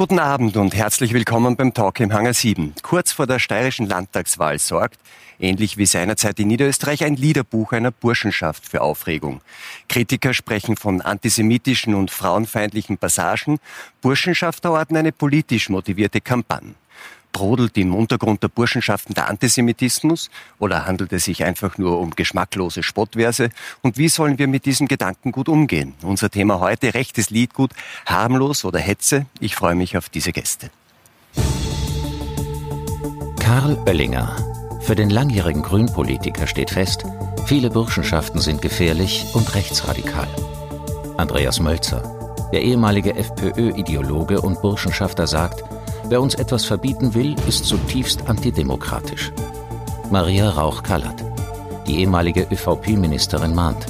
Guten Abend und herzlich willkommen beim Talk im Hangar 7. Kurz vor der steirischen Landtagswahl sorgt, ähnlich wie seinerzeit in Niederösterreich, ein Liederbuch einer Burschenschaft für Aufregung. Kritiker sprechen von antisemitischen und frauenfeindlichen Passagen. Burschenschafter orten eine politisch motivierte Kampagne. Brodelt im Untergrund der Burschenschaften der Antisemitismus oder handelt es sich einfach nur um geschmacklose Spottverse? Und wie sollen wir mit diesem Gedankengut umgehen? Unser Thema heute, rechtes Liedgut, harmlos oder Hetze? Ich freue mich auf diese Gäste. Karl Oellinger. Für den langjährigen Grünpolitiker steht fest, viele Burschenschaften sind gefährlich und rechtsradikal. Andreas Mölzer. Der ehemalige FPÖ-Ideologe und Burschenschafter sagt, Wer uns etwas verbieten will, ist zutiefst antidemokratisch. Maria Rauch-Kallert, die ehemalige ÖVP-Ministerin, mahnt,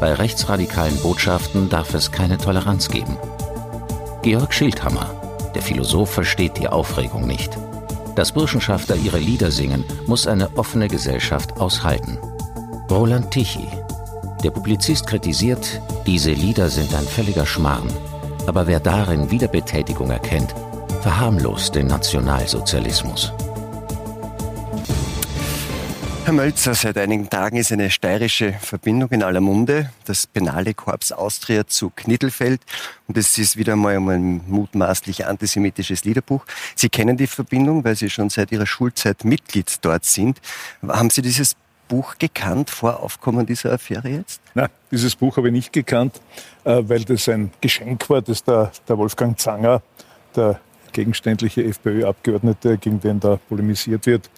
bei rechtsradikalen Botschaften darf es keine Toleranz geben. Georg Schildhammer, der Philosoph, versteht die Aufregung nicht. Dass Burschenschafter ihre Lieder singen, muss eine offene Gesellschaft aushalten. Roland Tichy, der Publizist kritisiert, diese Lieder sind ein völliger Schmarrn. Aber wer darin Wiederbetätigung erkennt, verharmlost den Nationalsozialismus. Herr Mölzer, seit einigen Tagen ist eine steirische Verbindung in aller Munde, das Penale Korps Austria zu Knittelfeld. Und es ist wieder mal ein mutmaßlich antisemitisches Liederbuch. Sie kennen die Verbindung, weil Sie schon seit Ihrer Schulzeit Mitglied dort sind. Haben Sie dieses Buch gekannt vor Aufkommen dieser Affäre jetzt? Nein, dieses Buch habe ich nicht gekannt, äh, weil das ein Geschenk war, das der, der Wolfgang Zanger, der gegenständliche FPÖ-Abgeordnete, gegen den da polemisiert wird,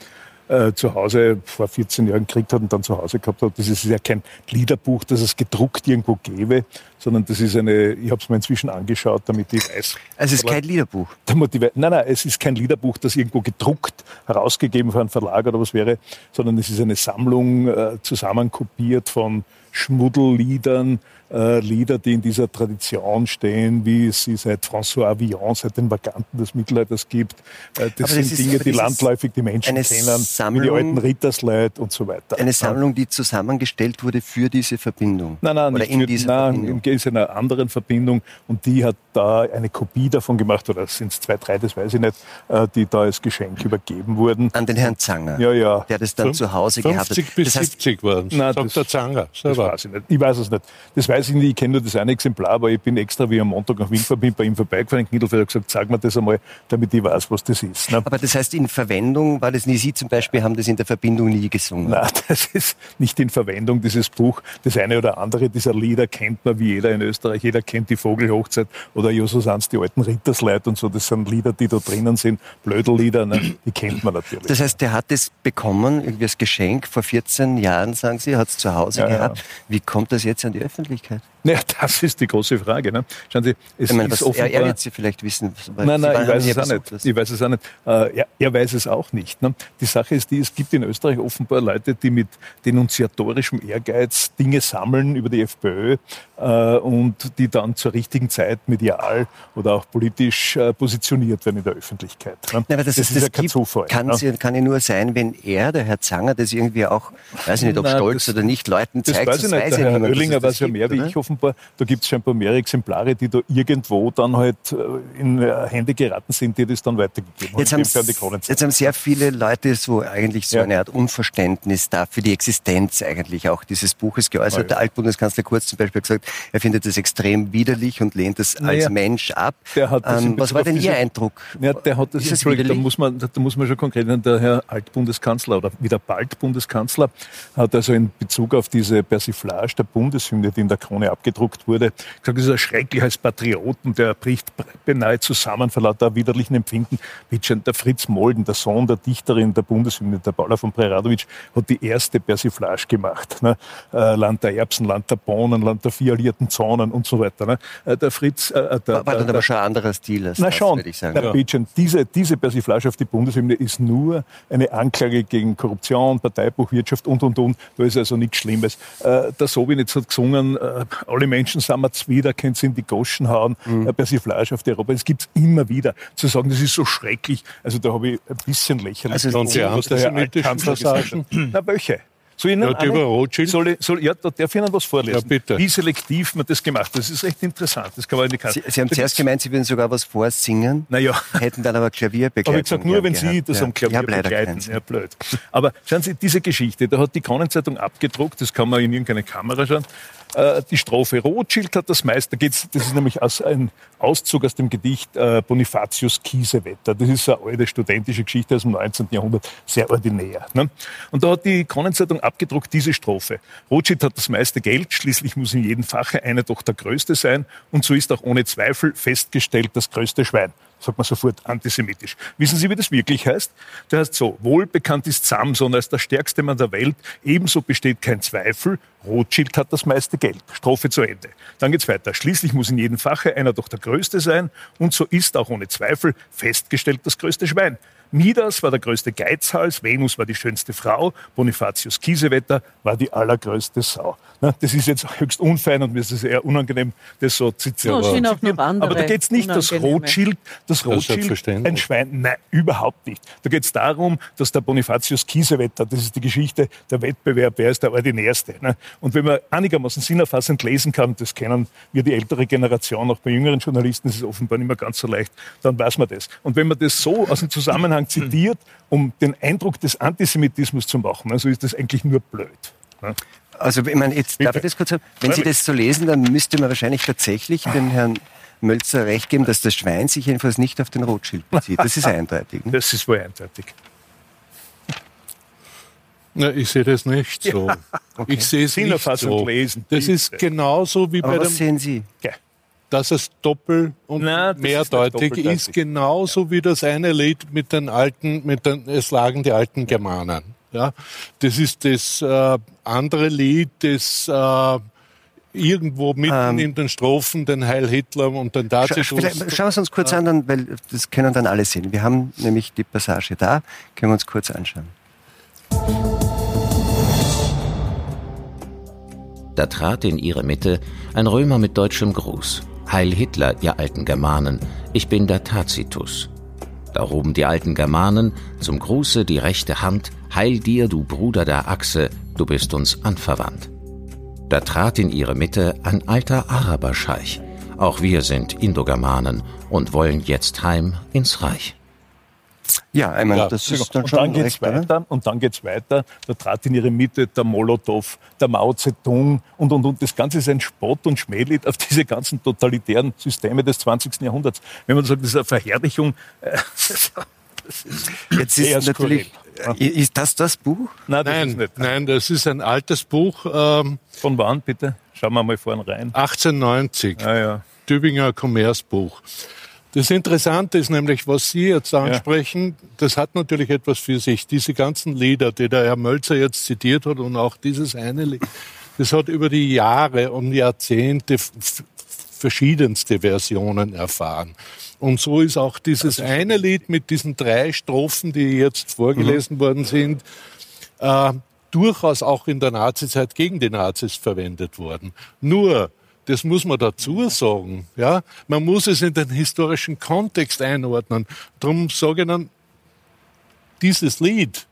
äh, zu Hause vor 14 Jahren gekriegt hat und dann zu Hause gehabt hat. Das ist ja kein Liederbuch, das es gedruckt irgendwo gäbe, sondern das ist eine, ich habe es mir inzwischen angeschaut, damit ich weiß. Also es ist kein Liederbuch? nein, nein, es ist kein Liederbuch, das irgendwo gedruckt, herausgegeben von einem Verlag oder was wäre, sondern es ist eine Sammlung äh, zusammenkopiert von Schmuddelliedern, äh, Lieder, die in dieser Tradition stehen, wie es sie seit François Villon, seit den Vaganten des Mittelalters gibt. Äh, das, das sind ist, Dinge, die landläufig die Menschen kennen, Sammlung, wie die alten Rittersleid und so weiter. Eine Sammlung, die zusammengestellt wurde für diese Verbindung? Nein, nein, oder in für, dieser nein, Verbindung? ist einer anderen Verbindung und die hat da eine Kopie davon gemacht, oder sind es zwei, drei, das weiß ich nicht, äh, die da als Geschenk übergeben wurden. An den Herrn Zanger? Ja, ja. Der das dann Fünf, zu Hause gehabt hat. 50 bis das heißt, 70 waren es, sagt das, der Zanger selber. Das weiß ich nicht. Ich weiß es nicht. Das weiß ich nicht, ich kenne nur das eine Exemplar, aber ich bin extra wie am Montag nach Wien bin bei ihm vorbeigefahren in Knittelfeld und gesagt, sag mir das einmal, damit ich weiß, was das ist. Ne? Aber das heißt, in Verwendung war das nie, Sie zum Beispiel haben das in der Verbindung nie gesungen? Nein, das ist nicht in Verwendung, dieses Buch. Das eine oder andere dieser Lieder kennt man wie jeder in Österreich. Jeder kennt die Vogelhochzeit oder Justus Hans, die alten Rittersleid und so. Das sind Lieder, die da drinnen sind, Blödellieder, ne? die kennt man natürlich. Das heißt, der hat es bekommen, irgendwie als Geschenk vor 14 Jahren, sagen Sie, hat es zu Hause ja, gehabt. Ja. Wie kommt das jetzt an die Öffentlichkeit? Ja, das ist die große Frage. Ne? Schauen Sie, es ich meine, ist offenbar... Er, er wird Sie vielleicht wissen. Nein, nein, ich weiß es auch nicht. Ich weiß es auch nicht. Äh, er, er, weiß es auch nicht. Ne? Die Sache ist die, es gibt in Österreich offenbar Leute, die mit denunziatorischem Ehrgeiz Dinge sammeln über die FPÖ äh, und die dann zur richtigen Zeit medial oder auch politisch äh, positioniert werden in der Öffentlichkeit. Ne? Nein, das, das, ist, das ja kein Zufall. Kann, ne? kann ja nur sein, wenn er, der Herr Zanger, das irgendwie auch, weiß ich nicht, ob Nein, stolz das, oder nicht, Leuten zeigt. Das weiß ich nicht. Der Herr Oellinger weiß ja mehr wie ich offenbar. Da gibt es scheinbar mehr Exemplare, die da irgendwo dann halt äh, in äh, Hände geraten sind, die das dann weitergegeben jetzt haben. Jetzt haben sehr viele Leute so eigentlich so ja. eine Art Unverständnis da für die Existenz eigentlich auch dieses Buches geäußert. Ja, Der Altbundeskanzler Kurz zum Beispiel gesagt, er findet das extrem widerlich und lehnt das als Mensch ab. Ähm, was war denn Ihr Eindruck? Ja, der hat das, das da muss man, da muss man schon konkret nennen, der Herr Altbundeskanzler oder wieder bald Bundeskanzler hat also in Bezug auf diese Persiflage der Bundeshymne, die in der Krone abgedruckt wurde, gesagt, das ist ein schrecklich als Patrioten, der bricht beinahe zusammen vor lauter widerlichen Empfinden. Der Fritz Molden, der Sohn der Dichterin der Bundeshymne, der Paula von Preradovic, hat die erste Persiflage gemacht. Ne? Äh, Land der Erbsen, Land der Bohnen, Land der vier alliierten Zonen und so weiter. Ne? Äh, der Fritz... Äh, äh der, war dann aber schon ein anderer Stil als Na das, schon, würde ich sagen. Der ja. diese, diese Persiflage auf die Bundeshymne ist nur eine Anklage gegen Korruption, Parteibuchwirtschaft und, und, und. Da ist also nichts Schlimmes. Äh, der Sobinitz hat gesungen, äh, alle Menschen sind wir wieder, können sie in die Goschen hauen, mhm. Persiflage auf die Europa. Das gibt es immer wieder. Zu sagen, das ist so schrecklich, also da habe ich ein bisschen lächerlich. Also, und Sie haben das mit Na, welche? Soll Ihnen ja, über Rothschild? Soll ich, soll, ja, da darf ich Ihnen was vorlesen. Ja, bitte. Wie selektiv man das gemacht hat. Das ist echt interessant. Das kann man Karte. Sie, Sie haben da zuerst gemeint, Sie würden sogar was vorsingen. Naja. Hätten dann aber Klavier begleitet. Aber ich gesagt, nur wenn Sie das ja. am Klavier begleiten. Ja, blöd. Aber schauen Sie, diese Geschichte, da hat die Kronenzeitung abgedruckt, das kann man in irgendeine Kamera schauen. Äh, die Strophe Rothschild hat das meiste. Das ist nämlich aus, ein Auszug aus dem Gedicht äh, Bonifatius Kiesewetter. Das ist eine alte studentische Geschichte aus dem 19. Jahrhundert, sehr ordinär. Ne? Und da hat die Kronenzeitung abgedruckt diese Strophe. Rothschild hat das meiste Geld, schließlich muss in jedem Fache einer doch der Größte sein und so ist auch ohne Zweifel festgestellt das größte Schwein sagt man sofort antisemitisch. Wissen Sie, wie das wirklich heißt? Der heißt so, wohlbekannt ist Samson als der stärkste Mann der Welt, ebenso besteht kein Zweifel, Rothschild hat das meiste Geld. Strophe zu Ende. Dann geht's weiter. Schließlich muss in jedem Fache einer doch der Größte sein und so ist auch ohne Zweifel festgestellt das größte Schwein. Midas war der größte Geizhals, Venus war die schönste Frau, Bonifatius Kiesewetter war die allergrößte Sau. Na, das ist jetzt höchst unfein und mir ist es eher unangenehm, das so zu zitieren. aber, aber da geht es nicht, dass Rothschild, das Rothschild ein Schwein, nein, überhaupt nicht. Da geht es darum, dass der Bonifatius Kiesewetter, das ist die Geschichte, der Wettbewerb, wer ist der Ordinärste. Ne? Und wenn man einigermaßen sinnerfassend lesen kann, das kennen wir die ältere Generation, auch bei jüngeren Journalisten, das ist offenbar nicht mehr ganz so leicht, dann weiß man das. Und wenn man das so aus dem Zusammenhang lang zitiert, um den Eindruck des Antisemitismus zu machen. Also ist das eigentlich nur blöd. Also, ich meine, jetzt darf ich das kurz sagen. Wenn Sie das so lesen, dann müsste man wahrscheinlich tatsächlich den Herrn Mölzer recht geben, dass das Schwein sich jedenfalls nicht auf den Rothschild bezieht. Das ist eindeutig. Ne? Das ist wohl eindeutig. Na, ich sehe das nicht so. Ja, okay. Ich sehe es nicht so. Lesen, das ist genauso wie Aber bei was dem, sehen Sie? Ja dass es doppel und Nein, mehrdeutig ist, ist, genauso wie das eine Lied mit den alten, mit den, es lagen die alten Germanen. Ja, das ist das äh, andere Lied, das äh, irgendwo mitten ähm, in den Strophen den Heil Hitler und den Tacitus. Scha schauen wir es uns kurz äh, an, dann, weil das können dann alle sehen. Wir haben nämlich die Passage da, können wir uns kurz anschauen. Da trat in ihre Mitte ein Römer mit deutschem Gruß. Heil Hitler, ihr alten Germanen, ich bin der Tacitus. Da hoben die alten Germanen zum Gruße die rechte Hand, Heil dir, du Bruder der Achse, du bist uns anverwandt. Da trat in ihre Mitte ein alter Araberscheich. Auch wir sind Indogermanen und wollen jetzt heim ins Reich. Ja, ich meine, ja, das ist dann und schon dann geht's weiter, Und dann geht es weiter. Da trat in ihre Mitte der Molotow, der Mao Zedong und, und, und. Das Ganze ist ein Spott und Schmählied auf diese ganzen totalitären Systeme des 20. Jahrhunderts. Wenn man sagt, das ist eine Verherrlichung, äh, das ist Jetzt ist natürlich, äh, ist das das Buch? Nein, das, nein, ist nicht. nein, das ist ein altes Buch. Ähm, Von wann bitte? Schauen wir mal vorne rein. 1890. Ah, ja. Tübinger Kommersbuch. Das Interessante ist nämlich, was Sie jetzt ansprechen, ja. das hat natürlich etwas für sich. Diese ganzen Lieder, die der Herr Mölzer jetzt zitiert hat und auch dieses eine Lied, das hat über die Jahre und Jahrzehnte verschiedenste Versionen erfahren. Und so ist auch dieses eine Lied mit diesen drei Strophen, die jetzt vorgelesen mhm. worden sind, äh, durchaus auch in der Nazizeit gegen die Nazis verwendet worden. Nur das muss man dazu sagen. Ja, man muss es in den historischen Kontext einordnen. Darum sage ich dann, dieses Lied,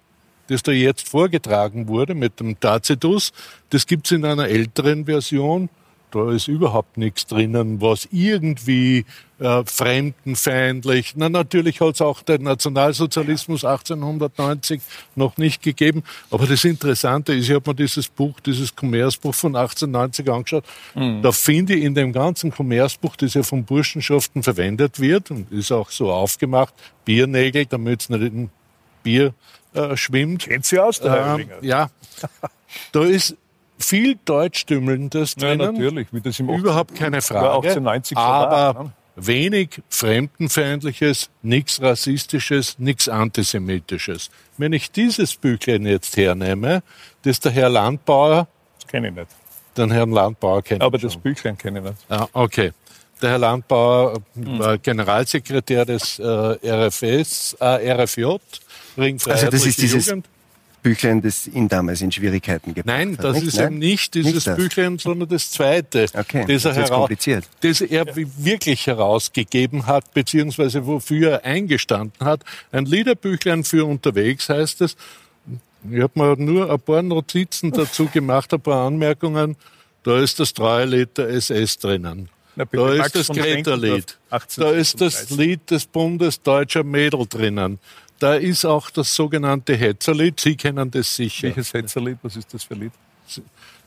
das da jetzt vorgetragen wurde mit dem Tacitus, das gibt's in einer älteren Version da ist überhaupt nichts drinnen, was irgendwie äh, fremdenfeindlich. Na, natürlich hat es auch den Nationalsozialismus 1890 noch nicht gegeben. Aber das Interessante ist, ich habe mir dieses Buch, dieses Kommersbuch von 1890 angeschaut. Mhm. Da finde ich in dem ganzen Kommersbuch, das ja von Burschenschaften verwendet wird und ist auch so aufgemacht, Biernägel, damit es nicht in Bier äh, schwimmt. Kennt sie aus, der ähm, Ja. Da ist viel Deutschtümmelndes drinnen. Ja, natürlich, wie das im Überhaupt keine Frage. 1890 aber war, ne? wenig Fremdenfeindliches, nichts Rassistisches, nichts Antisemitisches. Wenn ich dieses Büchlein jetzt hernehme, das der Herr Landbauer... Das kenne ich nicht. Den Herrn Landbauer kenne ich Aber das Büchlein kenne ich nicht. Ah, okay. Der Herr Landbauer hm. war Generalsekretär des äh, RFS, äh, RFJ, Ring Also das ist dieses Jugend. Büchlein, das ihn damals in Schwierigkeiten gebracht Nein, das hat, ist Nein? eben nicht dieses nicht Büchlein, sondern das zweite. Okay, das, das ist kompliziert. Das er wirklich herausgegeben hat, beziehungsweise wofür er eingestanden hat. Ein Liederbüchlein für unterwegs heißt es. Ich habe mir nur ein paar Notizen dazu gemacht, ein paar Anmerkungen. Da ist das Treuelied der SS drinnen. Na, da ist das Greta-Lied. Da ist das Lied des Bundesdeutscher Mädel drinnen. Da ist auch das sogenannte Hetzerlied. Sie kennen das sicher. Welches Hetzerlied? Was ist das für ein Lied?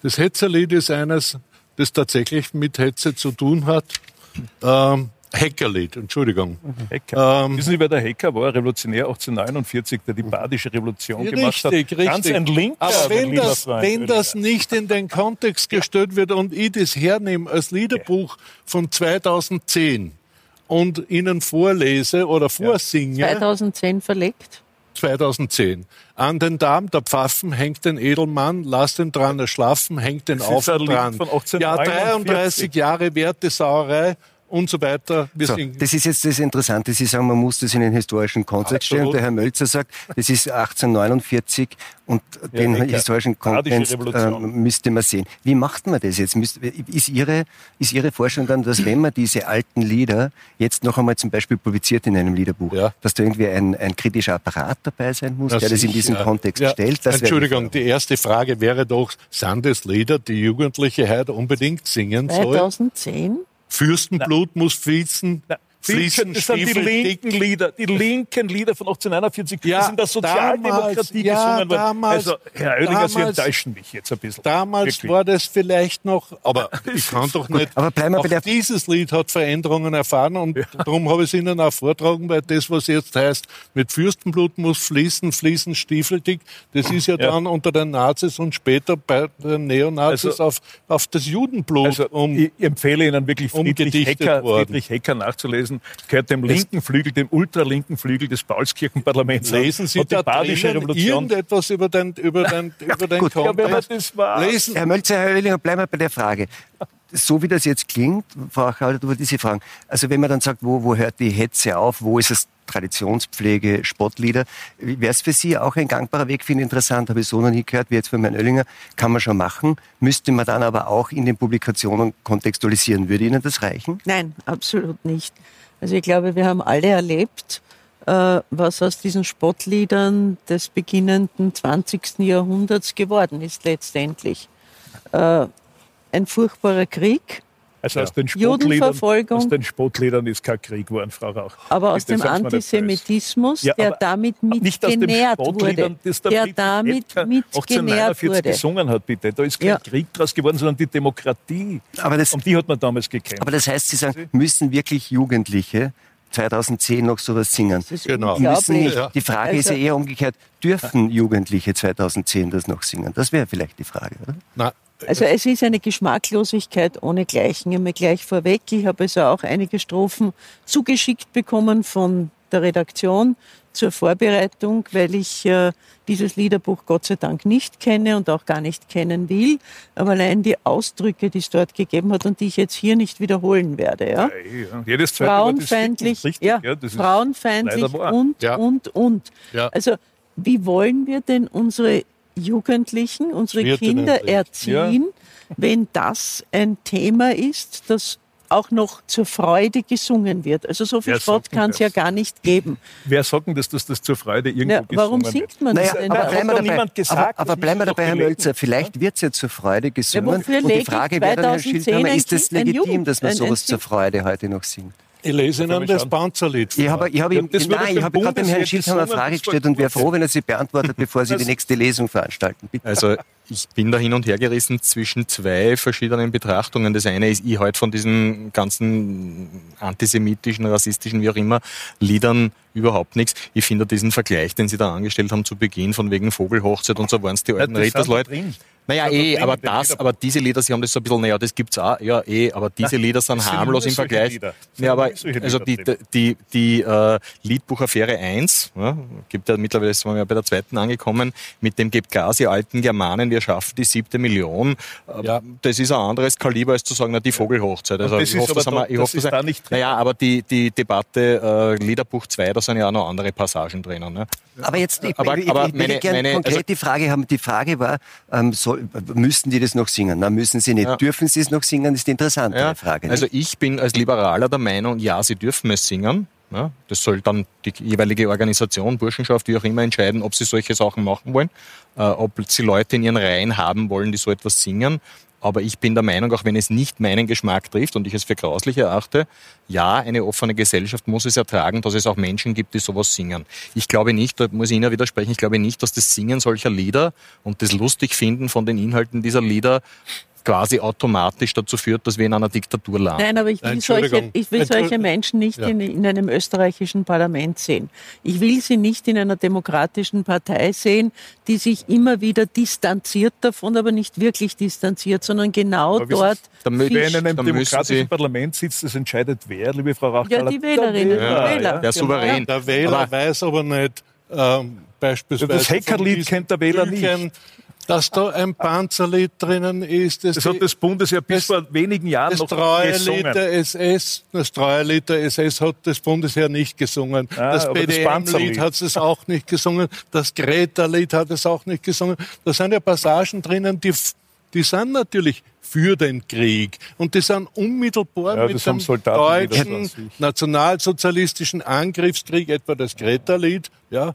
Das Hetzerlied ist eines, das tatsächlich mit Hetze zu tun hat. Ähm, Hackerlied, Entschuldigung. Hacker. Ähm, Wissen Sie, wer der Hacker war? Revolutionär 1849, der die badische Revolution richtig, gemacht hat. Richtig, Ganz ein linker. Aber wenn das, wenn das nicht in den Kontext gestellt wird und ich das hernehme als Liederbuch von 2010 und Ihnen vorlese oder vorsinge. 2010 verlegt? 2010. An den Darm der Pfaffen hängt den Edelmann, lass den dran erschlaffen, hängt den auf dran. Ja, 33 Jahre Werte Sauerei und so weiter. So, das ist jetzt das Interessante. Sie sagen, man muss das in den historischen Kontext stellen. Der Herr Mölzer sagt, das ist 1849 und ja, den historischen Kontext äh, müsste man sehen. Wie macht man das jetzt? Ist Ihre, ist Ihre Vorstellung dann, dass wenn man diese alten Lieder jetzt noch einmal zum Beispiel publiziert in einem Liederbuch, ja. dass da irgendwie ein, ein kritischer Apparat dabei sein muss, das der das in diesen Kontext ja. stellt? Entschuldigung, die erste Frage wäre doch, sind das Lieder, die Jugendliche heute unbedingt singen sollen? 2010? Fürstenblut Na. muss fließen. Na. Fließen, das sind die linken Lieder, die linken Lieder von 1841, die ja, sind der Sozialdemokratie damals, gesungen worden. Damals, also, Herr damals, Sie enttäuschen mich jetzt ein bisschen. Damals Wirklich. war das vielleicht noch, aber ich kann doch nicht. aber bleiben wir bei der dieses Lied hat Veränderungen erfahren und ja. darum habe ich es Ihnen auch vortragen, weil das, was jetzt heißt, mit Fürstenblut muss fließen, fließen stiefeldick, das ist ja, ja. dann unter den Nazis und später bei den Neonazis also, auf, auf das Judenblut also, um, Ich empfehle Ihnen wirklich Friedrich Hecker, Friedrich Hecker nachzulesen lesen, gehört dem linken Flügel, dem ultralinken Flügel des Paulskirchenparlaments Lesen Sie da badische Revolution. irgendetwas über den, über den, über den Gut, Kontext? Ja. Lesen. Herr Mölzer, Herr Oellinger, bleiben wir bei der Frage so wie das jetzt klingt, Frau Achal, über diese Fragen, also wenn man dann sagt, wo, wo hört die Hetze auf, wo ist es Traditionspflege, Spottlieder, wäre es für Sie auch ein gangbarer Weg, finde ich interessant, habe ich so noch nie gehört, wie jetzt von Herrn Oellinger, kann man schon machen, müsste man dann aber auch in den Publikationen kontextualisieren. Würde Ihnen das reichen? Nein, absolut nicht. Also ich glaube, wir haben alle erlebt, äh, was aus diesen Spottliedern des beginnenden 20. Jahrhunderts geworden ist letztendlich. Äh, ein furchtbarer Krieg. Also aus den, Judenverfolgung. aus den Spottliedern ist kein Krieg geworden, Frau Rauch. Aber aus dem Antisemitismus, ja, der damit mitgenährt wurde. Der damit mitgenährt wurde. gesungen hat, bitte. Da ist kein ja. Krieg draus geworden, sondern die Demokratie. Aber das, um die hat man damals gekämpft. Aber das heißt, Sie sagen, müssen wirklich Jugendliche 2010 noch sowas singen. Genau. Müssen nicht. Die Frage also, ist ja also eher umgekehrt, dürfen Jugendliche 2010 das noch singen? Das wäre vielleicht die Frage, oder? Na, also es ist eine Geschmacklosigkeit ohnegleichen. Ich mir gleich vorweg, ich habe also auch einige Strophen zugeschickt bekommen von der Redaktion zur Vorbereitung, weil ich äh, dieses Liederbuch Gott sei Dank nicht kenne und auch gar nicht kennen will. Aber allein die Ausdrücke, die es dort gegeben hat und die ich jetzt hier nicht wiederholen werde. Ja? ja, Jedes zweite frauenfeindlich, richtig, ja, ja frauenfeindlich und, ja. und, und. Ja. Also wie wollen wir denn unsere Jugendlichen, unsere Kinder erziehen, ja. wenn das ein Thema ist, das auch noch zur Freude gesungen wird. Also so viel Wer Sport kann es ja gar nicht geben. Wer sagt denn, dass das, das zur Freude irgendwo ja, gesungen Warum singt man naja, das denn? Aber bleiben wir dabei, gesagt, aber, aber bleiben wir dabei Herr Mölzer, vielleicht wird es ja zur Freude gesungen. Ja, und die Frage wäre dann, Herr Schildhammer, ist es legitim, dass man sowas zur Freude heute noch singt? Ich lese Ihnen das Panzerlied Ich habe, ich habe, ihm, ja, nein, ich habe gerade dem Herrn Schildhammer eine Frage gestellt und wäre froh, wenn er sie beantwortet, bevor Sie die nächste Lesung veranstalten. Bitte. Also ich bin da hin und her gerissen zwischen zwei verschiedenen Betrachtungen. Das eine ist, ich halt von diesen ganzen antisemitischen, rassistischen, wie auch immer, Liedern überhaupt nichts. Ich finde diesen Vergleich, den Sie da angestellt haben zu Beginn, von wegen Vogelhochzeit und so waren es die alten ja, Rittersleute. Naja, eh, aber das, aber diese Lieder, Sie haben das so ein bisschen, naja, das gibt's auch, ja, eh, aber diese Lieder sind harmlos im Vergleich. Ja, aber, also die, die, die, äh, Liedbuchaffäre 1, ja, gibt ja mittlerweile, sind wir ja bei der zweiten angekommen, mit dem Gebt Gas, ihr alten Germanen, wir schaffen die siebte Million. Äh, ja. Das ist ein anderes Kaliber, als zu sagen, na, die Vogelhochzeit. Also, ich hoffe, das haben wir, ich hoffe, das, das da nicht drin. Naja, aber die, die Debatte, äh, Liederbuch 2, da sind ja auch noch andere Passagen drinnen, ne? Aber jetzt, ich, aber, ich, aber ich, meine, gerne meine, konkret also, die Frage haben. Die Frage war, ähm, soll, müssen die das noch singen? Na, müssen sie nicht. Ja. Dürfen sie es noch singen? Das ist die interessante ja. Frage. Nicht? Also ich bin als Liberaler der Meinung, ja, sie dürfen es singen. Ja, das soll dann die jeweilige Organisation, Burschenschaft, wie auch immer entscheiden, ob sie solche Sachen machen wollen, äh, ob sie Leute in ihren Reihen haben wollen, die so etwas singen. Aber ich bin der Meinung, auch wenn es nicht meinen Geschmack trifft und ich es für grauslich erachte, ja, eine offene Gesellschaft muss es ertragen, dass es auch Menschen gibt, die sowas singen. Ich glaube nicht, da muss ich Ihnen widersprechen, ich glaube nicht, dass das Singen solcher Lieder und das Lustigfinden von den Inhalten dieser Lieder quasi automatisch dazu führt, dass wir in einer Diktatur landen. Nein, aber ich will, solche, ich will solche Menschen nicht ja. in, in, einem österreichischen Parlament sehen. Ich will sie nicht in einer demokratischen Partei sehen, die sich immer wieder distanziert davon, aber nicht wirklich distanziert, sondern genau aber dort. Damit, wer in einem demokratischen Parlament sitzt, das entscheidet wer, liebe Frau Rachkaller? Ja, die Wählerinnen, ja, Wähler. Ja, der Souverän. Der Wähler aber weiß aber nicht, ähm, beispielsweise. Das Hackerlied kennt der Wähler nicht dass da ein Panzerlied drinnen ist. Das, das hat das Bundesheer bis vor wenigen Jahren das noch gesungen. Der SS, das treue Lied der SS hat das Bundesheer nicht gesungen. Ah, das BDM-Lied hat es auch nicht gesungen. Das Greta-Lied hat es auch nicht gesungen. Da sind ja Passagen drinnen, die, die sind natürlich für den Krieg. Und die sind unmittelbar ja, mit dem deutschen nationalsozialistischen Angriffskrieg, etwa das Greta-Lied, ja,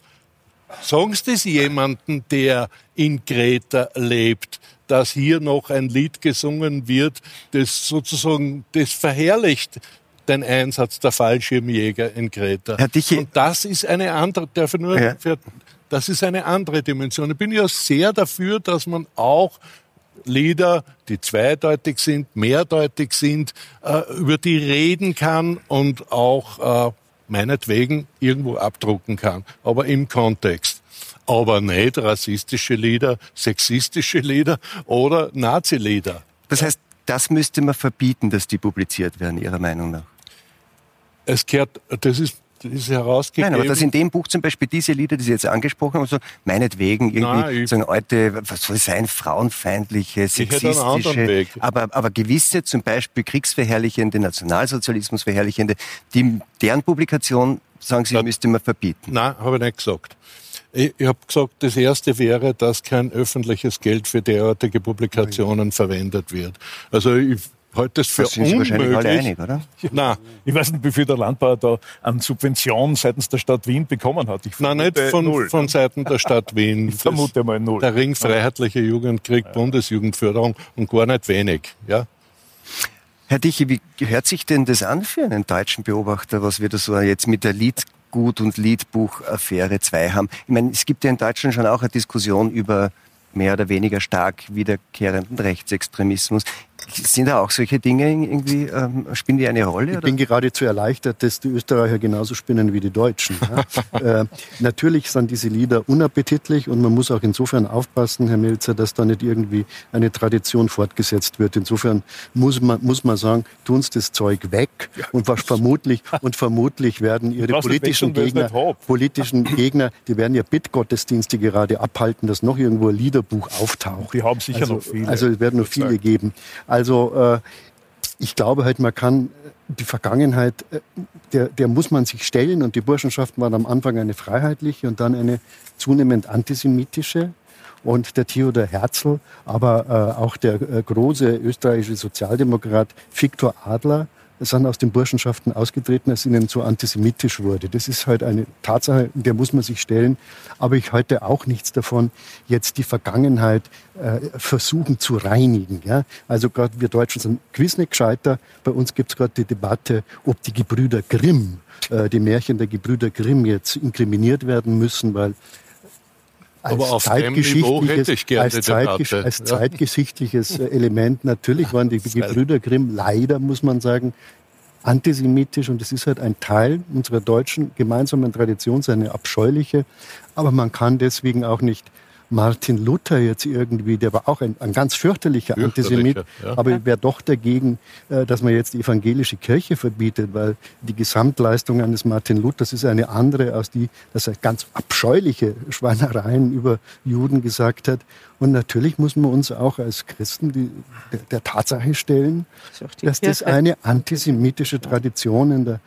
Sagen Sie das jemanden, der in Kreta lebt, dass hier noch ein Lied gesungen wird, das sozusagen, das verherrlicht den Einsatz der Fallschirmjäger in Kreta. Und das ist eine andere, darf ich nur, ja. das ist eine andere Dimension. Ich bin ja sehr dafür, dass man auch Lieder, die zweideutig sind, mehrdeutig sind, äh, über die reden kann und auch äh, meinetwegen irgendwo abdrucken kann, aber im Kontext. Aber nicht rassistische Lieder, sexistische Lieder oder Nazi-Lieder. Das heißt, das müsste man verbieten, dass die publiziert werden, Ihrer Meinung nach? Es gehört, das ist ist herausgegeben. Nein, aber dass in dem Buch zum Beispiel diese Lieder, die Sie jetzt angesprochen haben, so meinetwegen irgendwie Nein, so alte, was soll es sein, frauenfeindliche, sexistische, aber, aber gewisse zum Beispiel kriegsverherrlichende, Nationalsozialismusverherrlichende, die, deren Publikation, sagen Sie, müsste man verbieten. Nein, habe ich nicht gesagt. Ich, ich habe gesagt, das erste wäre, dass kein öffentliches Geld für derartige Publikationen verwendet wird. Also ich halte es für das sind unmöglich. Wahrscheinlich alle einig, oder? Nein. Ich weiß nicht, wie viel der Landbauer da an Subventionen seitens der Stadt Wien bekommen hat. Ich Nein, nicht von, null. von Seiten der Stadt Wien. ich vermute mal null. Der Ring Freiheitliche Jugend kriegt ja. Bundesjugendförderung und gar nicht wenig. Ja? Herr Diche, wie hört sich denn das an für einen deutschen Beobachter, was wir da so jetzt mit der Liedgut- und Liedbuch-Affäre 2 haben? Ich meine, es gibt ja in Deutschland schon auch eine Diskussion über mehr oder weniger stark wiederkehrenden Rechtsextremismus. Sind da auch solche Dinge irgendwie, ähm, spielen die eine Rolle? Ich oder? bin geradezu erleichtert, dass die Österreicher genauso spinnen wie die Deutschen. Ja. äh, natürlich sind diese Lieder unappetitlich und man muss auch insofern aufpassen, Herr Melzer, dass da nicht irgendwie eine Tradition fortgesetzt wird. Insofern muss man, muss man sagen, tun Sie das Zeug weg ja. und was vermutlich, und vermutlich werden Ihre politischen Gegner, politischen Gegner, die werden ja Bittgottesdienste gerade abhalten, dass noch irgendwo ein Liederbuch auftaucht. Die haben sicher also, noch viele. Also es werden noch viele geben. Also äh, ich glaube halt, man kann die Vergangenheit, äh, der, der muss man sich stellen und die Burschenschaften waren am Anfang eine freiheitliche und dann eine zunehmend antisemitische. Und der Theodor Herzl, aber äh, auch der äh, große österreichische Sozialdemokrat Viktor Adler sind aus den Burschenschaften ausgetreten, als ihnen zu antisemitisch wurde. Das ist halt eine Tatsache, der muss man sich stellen. Aber ich halte auch nichts davon, jetzt die Vergangenheit äh, versuchen zu reinigen. Ja? Also gerade wir Deutschen sind gewiss nicht gescheiter. Bei uns gibt es gerade die Debatte, ob die Gebrüder Grimm, äh, die Märchen der Gebrüder Grimm jetzt inkriminiert werden müssen, weil als Aber auf zeitgeschichtliches, als, zeitgesch als ja. zeitgeschichtliches äh, Element. Natürlich waren die Gebrüder Grimm leider, muss man sagen, antisemitisch und es ist halt ein Teil unserer deutschen gemeinsamen Tradition, seine abscheuliche. Aber man kann deswegen auch nicht Martin Luther jetzt irgendwie, der war auch ein, ein ganz fürchterlicher, fürchterlicher Antisemit, ja. aber ich wäre doch dagegen, äh, dass man jetzt die evangelische Kirche verbietet, weil die Gesamtleistung eines Martin Luthers ist eine andere, aus die, dass er ganz abscheuliche Schweinereien über Juden gesagt hat. Und natürlich muss man uns auch als Christen die, der, der Tatsache stellen, das dass das eine antisemitische Tradition in der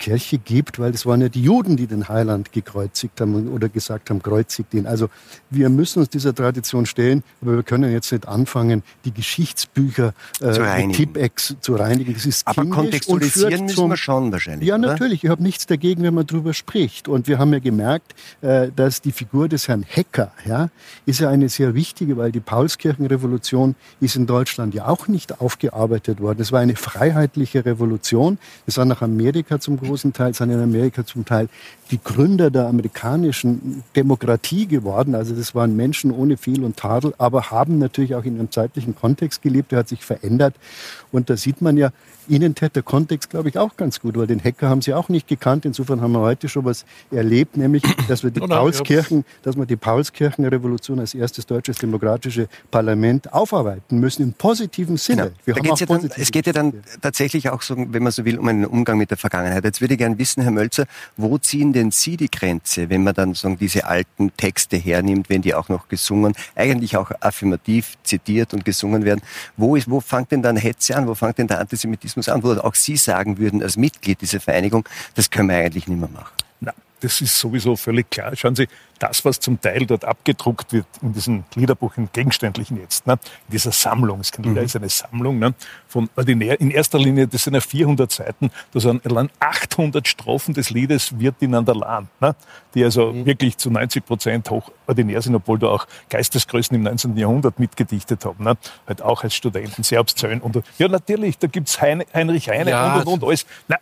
Kirche gibt, weil es waren ja die Juden, die den Heiland gekreuzigt haben oder gesagt haben, kreuzigt ihn. Also wir müssen uns dieser Tradition stellen, aber wir können jetzt nicht anfangen, die Geschichtsbücher äh, zu reinigen. Tipex zu reinigen. Das ist aber kontextualisieren müssen wir schon wahrscheinlich. Ja, oder? natürlich. Ich habe nichts dagegen, wenn man darüber spricht. Und wir haben ja gemerkt, äh, dass die Figur des Herrn Hecker ja, ist ja eine sehr wichtige, weil die Paulskirchenrevolution ist in Deutschland ja auch nicht aufgearbeitet worden. Es war eine freiheitliche Revolution. Es war nach Amerika zum großen Teil, sind in Amerika zum Teil die Gründer der amerikanischen Demokratie geworden. Also das waren Menschen ohne Fehl und Tadel, aber haben natürlich auch in einem zeitlichen Kontext gelebt. Der hat sich verändert. Und da sieht man ja, Ihnen täte der Kontext, glaube ich, auch ganz gut, weil den Hacker haben Sie auch nicht gekannt. Insofern haben wir heute schon was erlebt, nämlich, dass wir die Paulskirchen, dass wir die Paulskirchenrevolution als erstes deutsches demokratische Parlament aufarbeiten müssen im positiven Sinne. Genau. Ja dann, es geht ja dann tatsächlich auch so, wenn man so will, um einen Umgang mit der Vergangenheit. Jetzt würde ich gerne wissen, Herr Mölzer, wo ziehen denn Sie die Grenze, wenn man dann so diese alten Texte hernimmt, wenn die auch noch gesungen, eigentlich auch affirmativ zitiert und gesungen werden? Wo, ist, wo fängt denn dann Hetze an? Wo fängt denn der Antisemitismus Wo auch Sie sagen würden, als Mitglied dieser Vereinigung, das können wir eigentlich nicht mehr machen? Na, das ist sowieso völlig klar. Schauen Sie, das, was zum Teil dort abgedruckt wird in diesem Liederbuch, im Gegenständlichen jetzt, ne, in dieser Sammlung, es mhm. ist eine Sammlung ne, von ordinär, in erster Linie, das sind ja 400 Seiten, da sind allein 800 Strophen des Liedes Wird in an der Lahn, ne, die also mhm. wirklich zu 90 Prozent hoch ordinär sind, obwohl da auch Geistesgrößen im 19. Jahrhundert mitgedichtet haben, ne, halt auch als Studenten, sehr obszön. Und, ja, natürlich, da gibt's hein, Heinrich Heine ja. und, und, und alles. Na,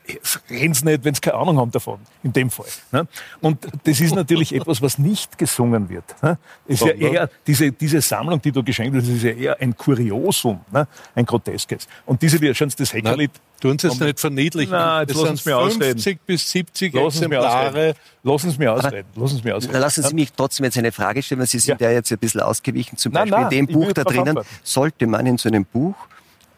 reden Sie nicht, wenn Sie keine Ahnung haben davon, in dem Fall. Ne. Und das ist natürlich etwas, was nicht nicht gesungen wird. Ne? Ist ja eher, diese, diese Sammlung, die du geschenkt hast, ist ja eher ein Kuriosum, ne? ein groteskes. Und diese, schauen Sie das Heckerlied. Tun Sie es nicht verniedlichen. Nein, jetzt lassen Sie mir ausreden. 50 bis 70 lassen Exemplare. Lassen Sie mir ausreden. Lassen Sie mir ausreden. Lassen Sie mich trotzdem jetzt eine Frage stellen, weil Sie sind ja, ja jetzt ein bisschen ausgewichen. Zum Beispiel nein, nein, in dem Buch da drinnen, sollte man in so einem Buch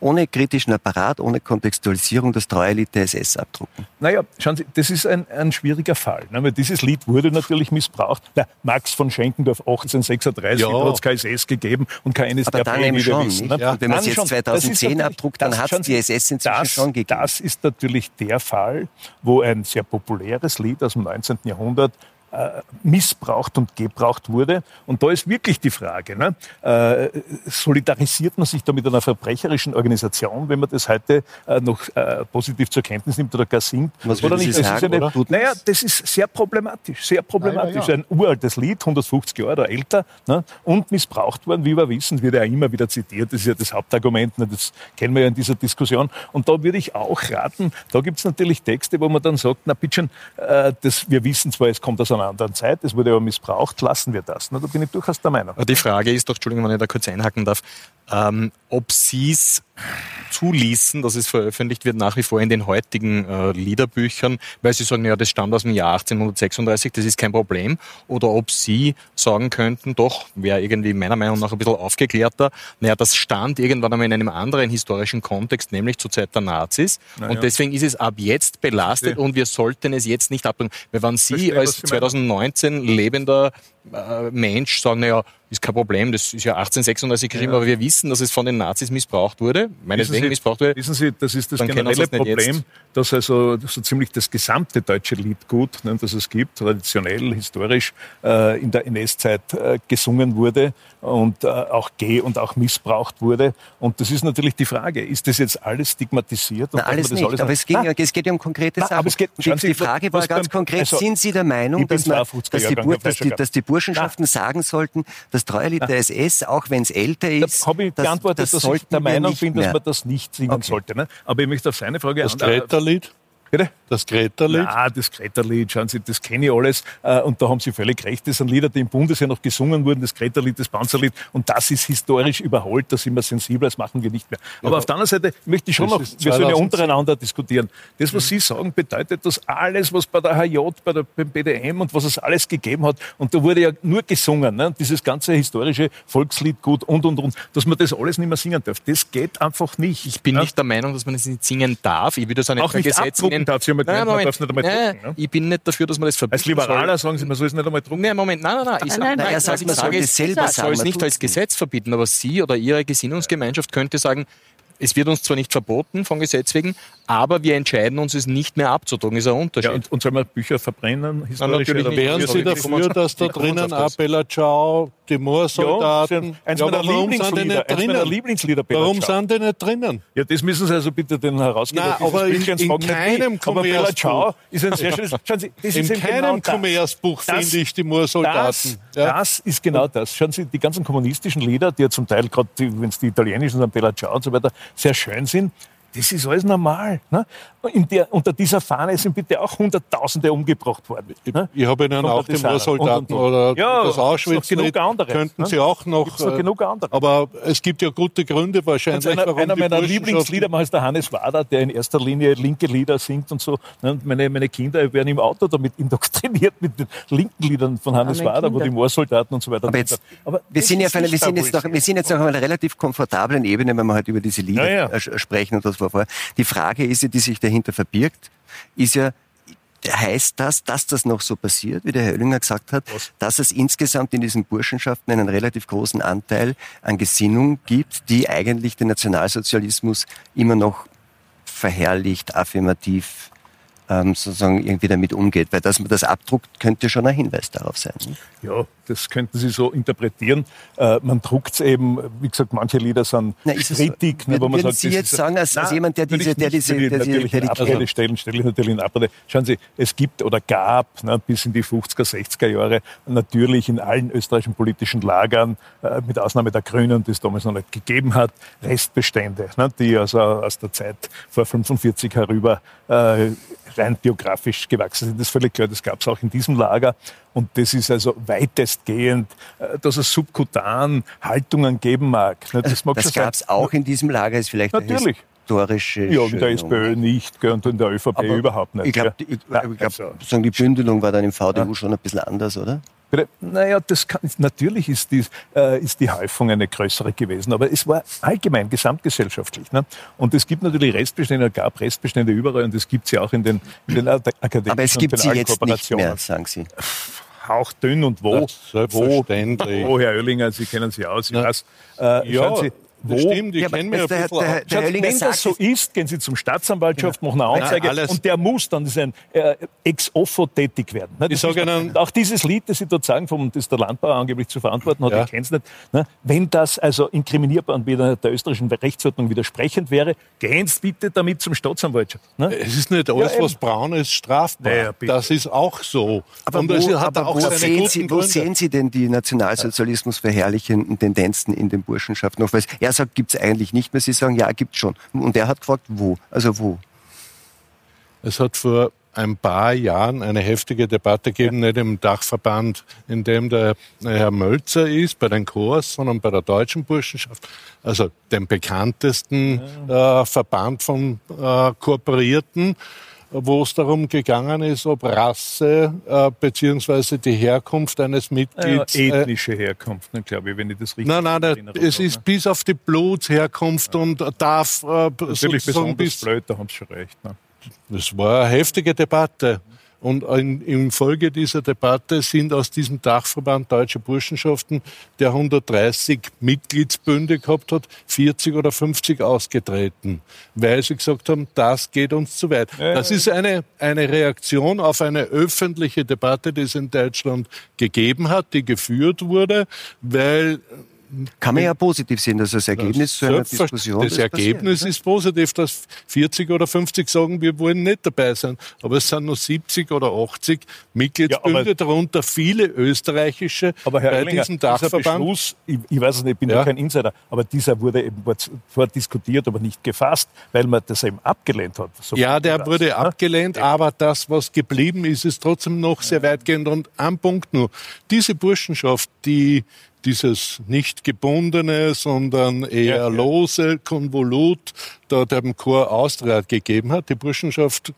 ohne kritischen Apparat, ohne Kontextualisierung das Treuelied der SS abdrucken? Naja, schauen Sie, das ist ein, ein schwieriger Fall. Ne? Weil dieses Lied wurde natürlich missbraucht. Na, Max von Schenkendorf 1836 ja. hat es kein SS gegeben und kein NSDAP. Aber dann eben schon. Wissen, ne? ja. Wenn man es jetzt 2010 abdruckt, dann hat es die SS inzwischen das, schon gegeben. Das ist natürlich der Fall, wo ein sehr populäres Lied aus dem 19. Jahrhundert äh, missbraucht und gebraucht wurde. Und da ist wirklich die Frage, ne? äh, solidarisiert man sich da mit einer verbrecherischen Organisation, wenn man das heute äh, noch positiv zur Kenntnis nimmt oder gar singt? Was oder nicht? Das sagen, ist eine, naja, das ist sehr problematisch, sehr problematisch. Ja, ja. Ein uraltes Lied, 150 Jahre oder älter, ne? und missbraucht worden, wie wir wissen, wird ja immer wieder zitiert, das ist ja das Hauptargument, ne? das kennen wir ja in dieser Diskussion. Und da würde ich auch raten, da gibt es natürlich Texte, wo man dann sagt, na bitte, äh, das, wir wissen zwar, es kommt aus einer einer anderen Zeit, es wurde aber missbraucht, lassen wir das. Na, da bin ich durchaus der Meinung. Die Frage ist doch, Entschuldigung, wenn ich da kurz einhaken darf, ähm, ob Sie es zuließen, dass es veröffentlicht wird nach wie vor in den heutigen äh, Liederbüchern, weil Sie sagen, ja, das stammt aus dem Jahr 1836, das ist kein Problem, oder ob Sie sagen könnten, doch, wäre irgendwie meiner Meinung nach ein bisschen aufgeklärter, naja, das stand irgendwann einmal in einem anderen historischen Kontext, nämlich zur Zeit der Nazis, naja. und deswegen ist es ab jetzt belastet und wir sollten es jetzt nicht abbringen. Weil wenn Sie Verstehe, als 2019 lebender Mensch sagen, naja, ist kein Problem, das ist ja 1836 geschrieben, ja. aber wir wissen, dass es von den Nazis missbraucht wurde, meinetwegen missbraucht wurde. Wissen Sie, das ist das generelle Problem, dass also so ziemlich das gesamte deutsche Liedgut, ne, das es gibt, traditionell, historisch, äh, in der NS-Zeit äh, gesungen wurde und äh, auch geh und auch missbraucht wurde. Und das ist natürlich die Frage, ist das jetzt alles stigmatisiert? Na, alles nicht, alles aber es, ging, ah, es geht ja um konkrete Sachen. Aber es geht, die, die Frage war ganz konkret, also, sind Sie der Meinung, dass, man, dass, die, dass, die, dass die Burschenschaften sagen sollten, das Treuelied der SS, auch wenn es älter ist, da habe ich geantwortet, das, das dass ich der Meinung bin, dass man das nicht singen okay. sollte. Ne? Aber ich möchte auf seine Frage... Das Greta-Lied? Bitte? Das Greta-Lied? Ja, das Greta-Lied, schauen Sie, das kenne ich alles. Äh, und da haben Sie völlig recht. Das sind Lieder, die im Bundesheer noch gesungen wurden, das Greta-Lied, das Panzerlied. Und das ist historisch überholt, da sind wir sensibel, das machen wir nicht mehr. Aber ja, auf der anderen Seite möchte ich schon noch, wir sollen ja untereinander diskutieren. Das, was mhm. Sie sagen, bedeutet, dass alles, was bei der HJ, bei der, beim BDM und was es alles gegeben hat, und da wurde ja nur gesungen, ne? dieses ganze historische Volksliedgut und, und, und, dass man das alles nicht mehr singen darf. Das geht einfach nicht. Ich bin ja? nicht der Meinung, dass man es nicht singen darf. Ich würde das auch nicht auch nicht Gesetz darf. Sie haben nein, Moment, man darf nicht einmal nein, drucken. Ne? Ich bin nicht dafür, dass man das verbietet. Als Liberaler sagen Sie, man soll es nicht einmal drucken. Nein, Moment, nein, nein, nein. Ich, nein, nein, nein, sage, man soll es selber sagen. soll es nicht als Gesetz verbieten, aber Sie oder Ihre Gesinnungsgemeinschaft könnte sagen, es wird uns zwar nicht verboten von Gesetz wegen, aber wir entscheiden uns, es nicht mehr abzudrucken. Ist ein Unterschied. Ja, und, und soll man Bücher verbrennen? Nein, natürlich nicht. Wären Sie dafür, dass da drinnen auch Bella Ciao, die Moorsoldaten... Ja, eins ja, meiner Lieblingslieder. Eins meiner Lieblingslieder Bella warum Ciao. sind die nicht drinnen? Ja, das müssen Sie also bitte den herausgeben. Nein, aber in, in keinem Commerce-Buch... ist ein sehr schönes... Schauen Sie, das in ist keinem genau Commerce-Buch finde ich die Moorsoldaten. Das, ja? das ist genau das. Schauen Sie, die ganzen kommunistischen Lieder, die ja zum Teil, gerade wenn es die italienischen sind, Bella Ciao und so weiter, sehr schön sind, das ist alles normal. Ne? Der, unter dieser Fahne sind bitte auch Hunderttausende umgebracht worden. Ne? Ich habe Ihnen auch den Moorsoldaten oder ja, das Auschwitz genug andere, könnten ne? Sie auch noch. Noch genug andere. Aber es gibt ja gute Gründe wahrscheinlich, einer, warum einer meiner Lieblingslieder ist der Hannes Wader, der in erster Linie linke Lieder singt und so. Ne? Meine, meine Kinder werden im Auto damit indoktriniert mit den linken Liedern von Hannes Wader, wo die Moorsoldaten und so weiter. Aber, jetzt, Aber wir, sind ja eine, wir, sind jetzt noch, wir sind jetzt noch auf einer relativ komfortablen Ebene, wenn wir halt über diese Lieder ja, ja. sprechen und das vorher. Die Frage ist ja, die sich dahinter verbirgt, ist ja, heißt das, dass das noch so passiert, wie der Herr Oellinger gesagt hat, Was? dass es insgesamt in diesen Burschenschaften einen relativ großen Anteil an Gesinnung gibt, die eigentlich den Nationalsozialismus immer noch verherrlicht, affirmativ ähm, sozusagen irgendwie damit umgeht. Weil dass man das abdruckt, könnte schon ein Hinweis darauf sein. Ja, das könnten Sie so interpretieren. Äh, man druckt es eben, wie gesagt, manche Lieder sind na, Kritik. Ne, wo man sagt, Sie jetzt sagen, als, als jemand, der diese... Der diese der, natürlich der, der, der stellen, stelle ich natürlich in Abrede. Schauen Sie, es gibt oder gab ne, bis in die 50er, 60er Jahre natürlich in allen österreichischen politischen Lagern, äh, mit Ausnahme der Grünen, die es damals noch nicht gegeben hat, Restbestände, ne, die also aus der Zeit vor 45 herüber äh, rein biografisch gewachsen sind. Das ist völlig klar, das gab es auch in diesem Lager. Und das ist also weitestgehend, äh, dass es subkutan Haltungen geben mag. Das, mag das gab es auch in diesem Lager, ist vielleicht Natürlich historische. Ja, in der SPÖ nicht und in der ÖVP Aber überhaupt nicht. Ich glaube, glaub, also, die Bündelung war dann im VDU ja. schon ein bisschen anders, oder? Naja, das kann, natürlich ist die, äh, ist die Häufung eine größere gewesen, aber es war allgemein, gesamtgesellschaftlich. Ne? Und es gibt natürlich Restbestände, gab Restbestände überall und es gibt sie auch in den, in den akademischen Aber es gibt sie jetzt nicht mehr, sagen Sie. Hauchdünn und wo, wo, wo, Herr Oellinger, Sie kennen sie aus. Ich weiß, äh, ja, Sie, wo? Das stimmt, ich ja, kenne mich ein der, der, der, Wenn das so ist, gehen Sie zum Staatsanwaltschaft, ja. machen eine Anzeige Nein, und der muss dann sein äh, ex offo tätig werden. Ne? Ich sage Ihnen, auch dieses Lied, das Sie dort sagen, vom, das der Landbauer angeblich zu verantworten hat, ja. ich kenne es nicht. Ne? Wenn das also inkriminierbar und wieder der österreichischen Rechtsordnung widersprechend wäre, gehen Sie bitte damit zum Staatsanwaltschaft. Ne? Es ist nicht alles, ja, was braun ist, strafbar. Naja, das ist auch so. Aber, und wo, hat aber auch wo, sehen Sie, wo sehen Sie denn die Nationalsozialismus verherrlichenden Tendenzen in den Burschenschaften noch? Weil er er sagt, gibt es eigentlich nicht mehr. Sie sagen, ja, gibt schon. Und er hat gefragt, wo? Also wo? Es hat vor ein paar Jahren eine heftige Debatte gegeben, nicht im Dachverband, in dem der Herr Mölzer ist, bei den Chors, sondern bei der deutschen Burschenschaft, also dem bekanntesten äh, Verband von äh, Kooperierten wo es darum gegangen ist, ob Rasse äh, beziehungsweise die Herkunft eines Mitglieds. Ja, äh, ethnische Herkunft, ne, glaube ich, wenn ich das richtig Nein, nein, nein es ist bis auf die Blutsherkunft ja. und darf. Äh, Natürlich besonders bis, blöd, da haben Sie schon recht. Ne? Das war eine heftige Debatte. Und in, in Folge dieser Debatte sind aus diesem Dachverband Deutsche Burschenschaften, der 130 Mitgliedsbünde gehabt hat, 40 oder 50 ausgetreten, weil sie gesagt haben, das geht uns zu weit. Das ist eine, eine Reaktion auf eine öffentliche Debatte, die es in Deutschland gegeben hat, die geführt wurde, weil kann man ja positiv sehen, dass das Ergebnis zu einer Diskussion Das Ergebnis ist positiv, dass 40 oder 50 sagen, wir wollen nicht dabei sein. Aber es sind nur 70 oder 80 Mitgliedsbünde, ja, darunter viele österreichische aber Herr bei Erlinger, diesem Dachverband. Beschluss, ich, ich, weiß es nicht, ich bin ja. kein Insider, aber dieser wurde eben zwar diskutiert, aber nicht gefasst, weil man das eben abgelehnt hat. So ja, der das, wurde ne? abgelehnt, aber das, was geblieben ist, ist trotzdem noch sehr weitgehend. Und ein Punkt nur, diese Burschenschaft, die dieses nicht gebundene, sondern eher ja, lose Konvolut da dem Chor Austria gegeben hat. Die Burschenschaft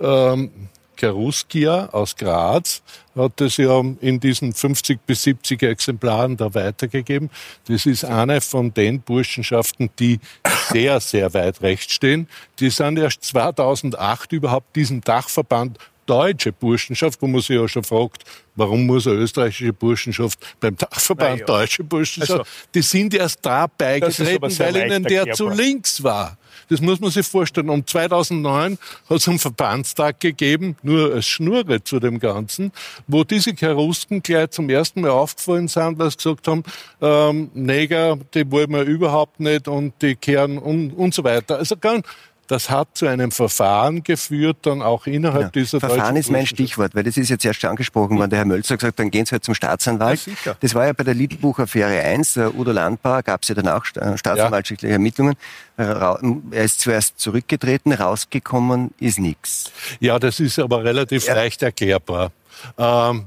ähm, Keruskia aus Graz hat es ja in diesen 50 bis 70 Exemplaren da weitergegeben. Das ist eine von den Burschenschaften, die sehr, sehr weit rechts stehen. Die sind erst 2008 überhaupt diesem Dachverband deutsche Burschenschaft, wo man sich ja schon fragt, warum muss eine österreichische Burschenschaft beim Dachverband ja. deutsche Burschenschaft, also, die sind erst da beigetreten, weil ihnen der zu links war. Das muss man sich vorstellen. Um 2009 hat es einen Verbandstag gegeben, nur als Schnurre zu dem Ganzen, wo diese Kerusken gleich zum ersten Mal aufgefallen sind, weil sie gesagt haben, ähm, Neger, die wollen wir überhaupt nicht und die kehren und, und so weiter. Also ganz, das hat zu einem Verfahren geführt, dann auch innerhalb ja. dieser Verfahren ist mein Stichwort, weil das ist jetzt erst angesprochen worden. Der Herr Mölzer hat gesagt, dann gehen Sie halt zum Staatsanwalt. Ja, das war ja bei der Lidlbuch-Affäre 1, der Udo Landbauer, gab es ja dann auch äh, staatsanwaltliche Ermittlungen. Er ist zuerst zurückgetreten, rausgekommen ist nichts. Ja, das ist aber relativ ja. leicht erklärbar. Ähm,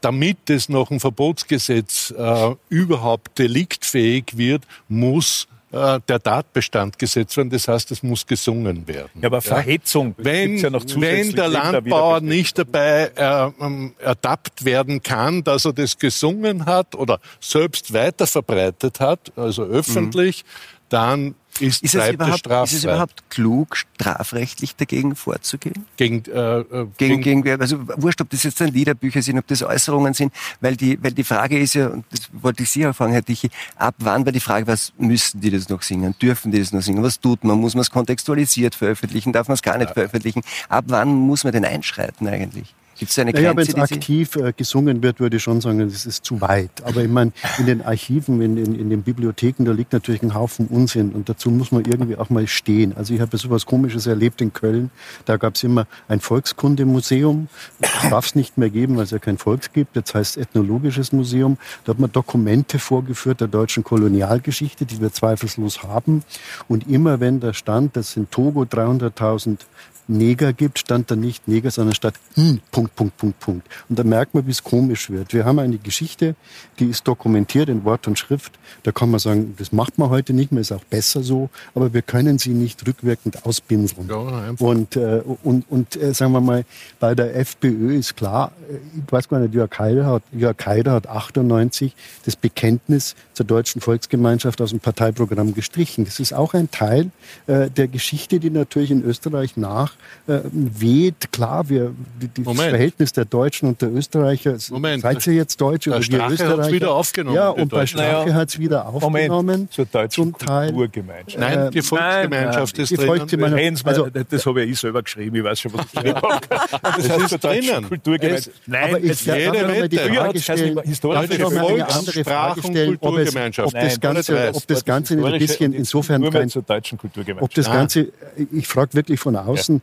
damit es noch ein Verbotsgesetz äh, überhaupt deliktfähig wird, muss äh, der Tatbestand gesetzt werden. Das heißt, es muss gesungen werden. Ja, aber Verhetzung. Ja. Wenn, ja wenn der Landbauer nicht dabei äh, ähm, ertappt werden kann, dass er das gesungen hat oder selbst weiterverbreitet hat, also öffentlich, mhm. dann ist, ist, es überhaupt, ist es überhaupt klug, strafrechtlich dagegen vorzugehen? Gegen, äh, äh gegen, gegen, gegen, also wurscht, ob das jetzt dann Liederbücher sind, ob das Äußerungen sind, weil die, weil die Frage ist ja, und das wollte ich Sie auch fragen, Herr Tichy, ab wann war die Frage, was müssen die das noch singen? Dürfen die das noch singen? Was tut man? Muss man es kontextualisiert veröffentlichen? Darf man es gar nicht ja. veröffentlichen? Ab wann muss man denn einschreiten eigentlich? Gibt es eine Grenze? Naja, wenn es aktiv äh, gesungen wird, würde ich schon sagen, das ist zu weit. Aber ich meine, in den Archiven, in, in, in den Bibliotheken, da liegt natürlich ein Haufen Unsinn und dazu muss man irgendwie auch mal stehen. Also ich habe so was Komisches erlebt in Köln. Da gab es immer ein Volkskundemuseum. Das darf es nicht mehr geben, weil es ja kein Volks gibt. Jetzt heißt Ethnologisches Museum. Da hat man Dokumente vorgeführt der deutschen Kolonialgeschichte, die wir zweifellos haben. Und immer wenn da stand, das sind Togo 300.000 Neger gibt, stand da nicht Neger, sondern statt hm, Punkt, Punkt, Punkt, Punkt. Und da merkt man, wie es komisch wird. Wir haben eine Geschichte, die ist dokumentiert in Wort und Schrift. Da kann man sagen, das macht man heute nicht mehr, ist auch besser so, aber wir können sie nicht rückwirkend auspinseln. Ja, und äh, und, und äh, sagen wir mal, bei der FPÖ ist klar, äh, ich weiß gar nicht, Jörg Haider hat, Jörg Haider hat 98 das Bekenntnis zur deutschen Volksgemeinschaft aus dem Parteiprogramm gestrichen. Das ist auch ein Teil äh, der Geschichte, die natürlich in Österreich nach äh, weht. Klar, wir, das Verhältnis der Deutschen und der Österreicher, Moment, seid ihr jetzt Deutsche oder wir Österreicher? wieder aufgenommen. Ja, und bei Strache naja. hat es wieder aufgenommen. Moment, zur deutschen zum Teil. Kulturgemeinschaft. Nein, die Volksgemeinschaft ist die drin. Volksgemeinschaft, also, das habe ja ich selber geschrieben, ich weiß schon, was ich geschrieben habe. Das, das ist drinnen. Kulturgemeinschaft. Nein, aber ich jede Wette. Die Frage stellen, historische Volkssprachen, ob, es, ob das Ganze, ob das Ganze ein bisschen insofern rein, zur deutschen Kulturgemeinschaft. Ob das Ganze, ich frage wirklich von außen,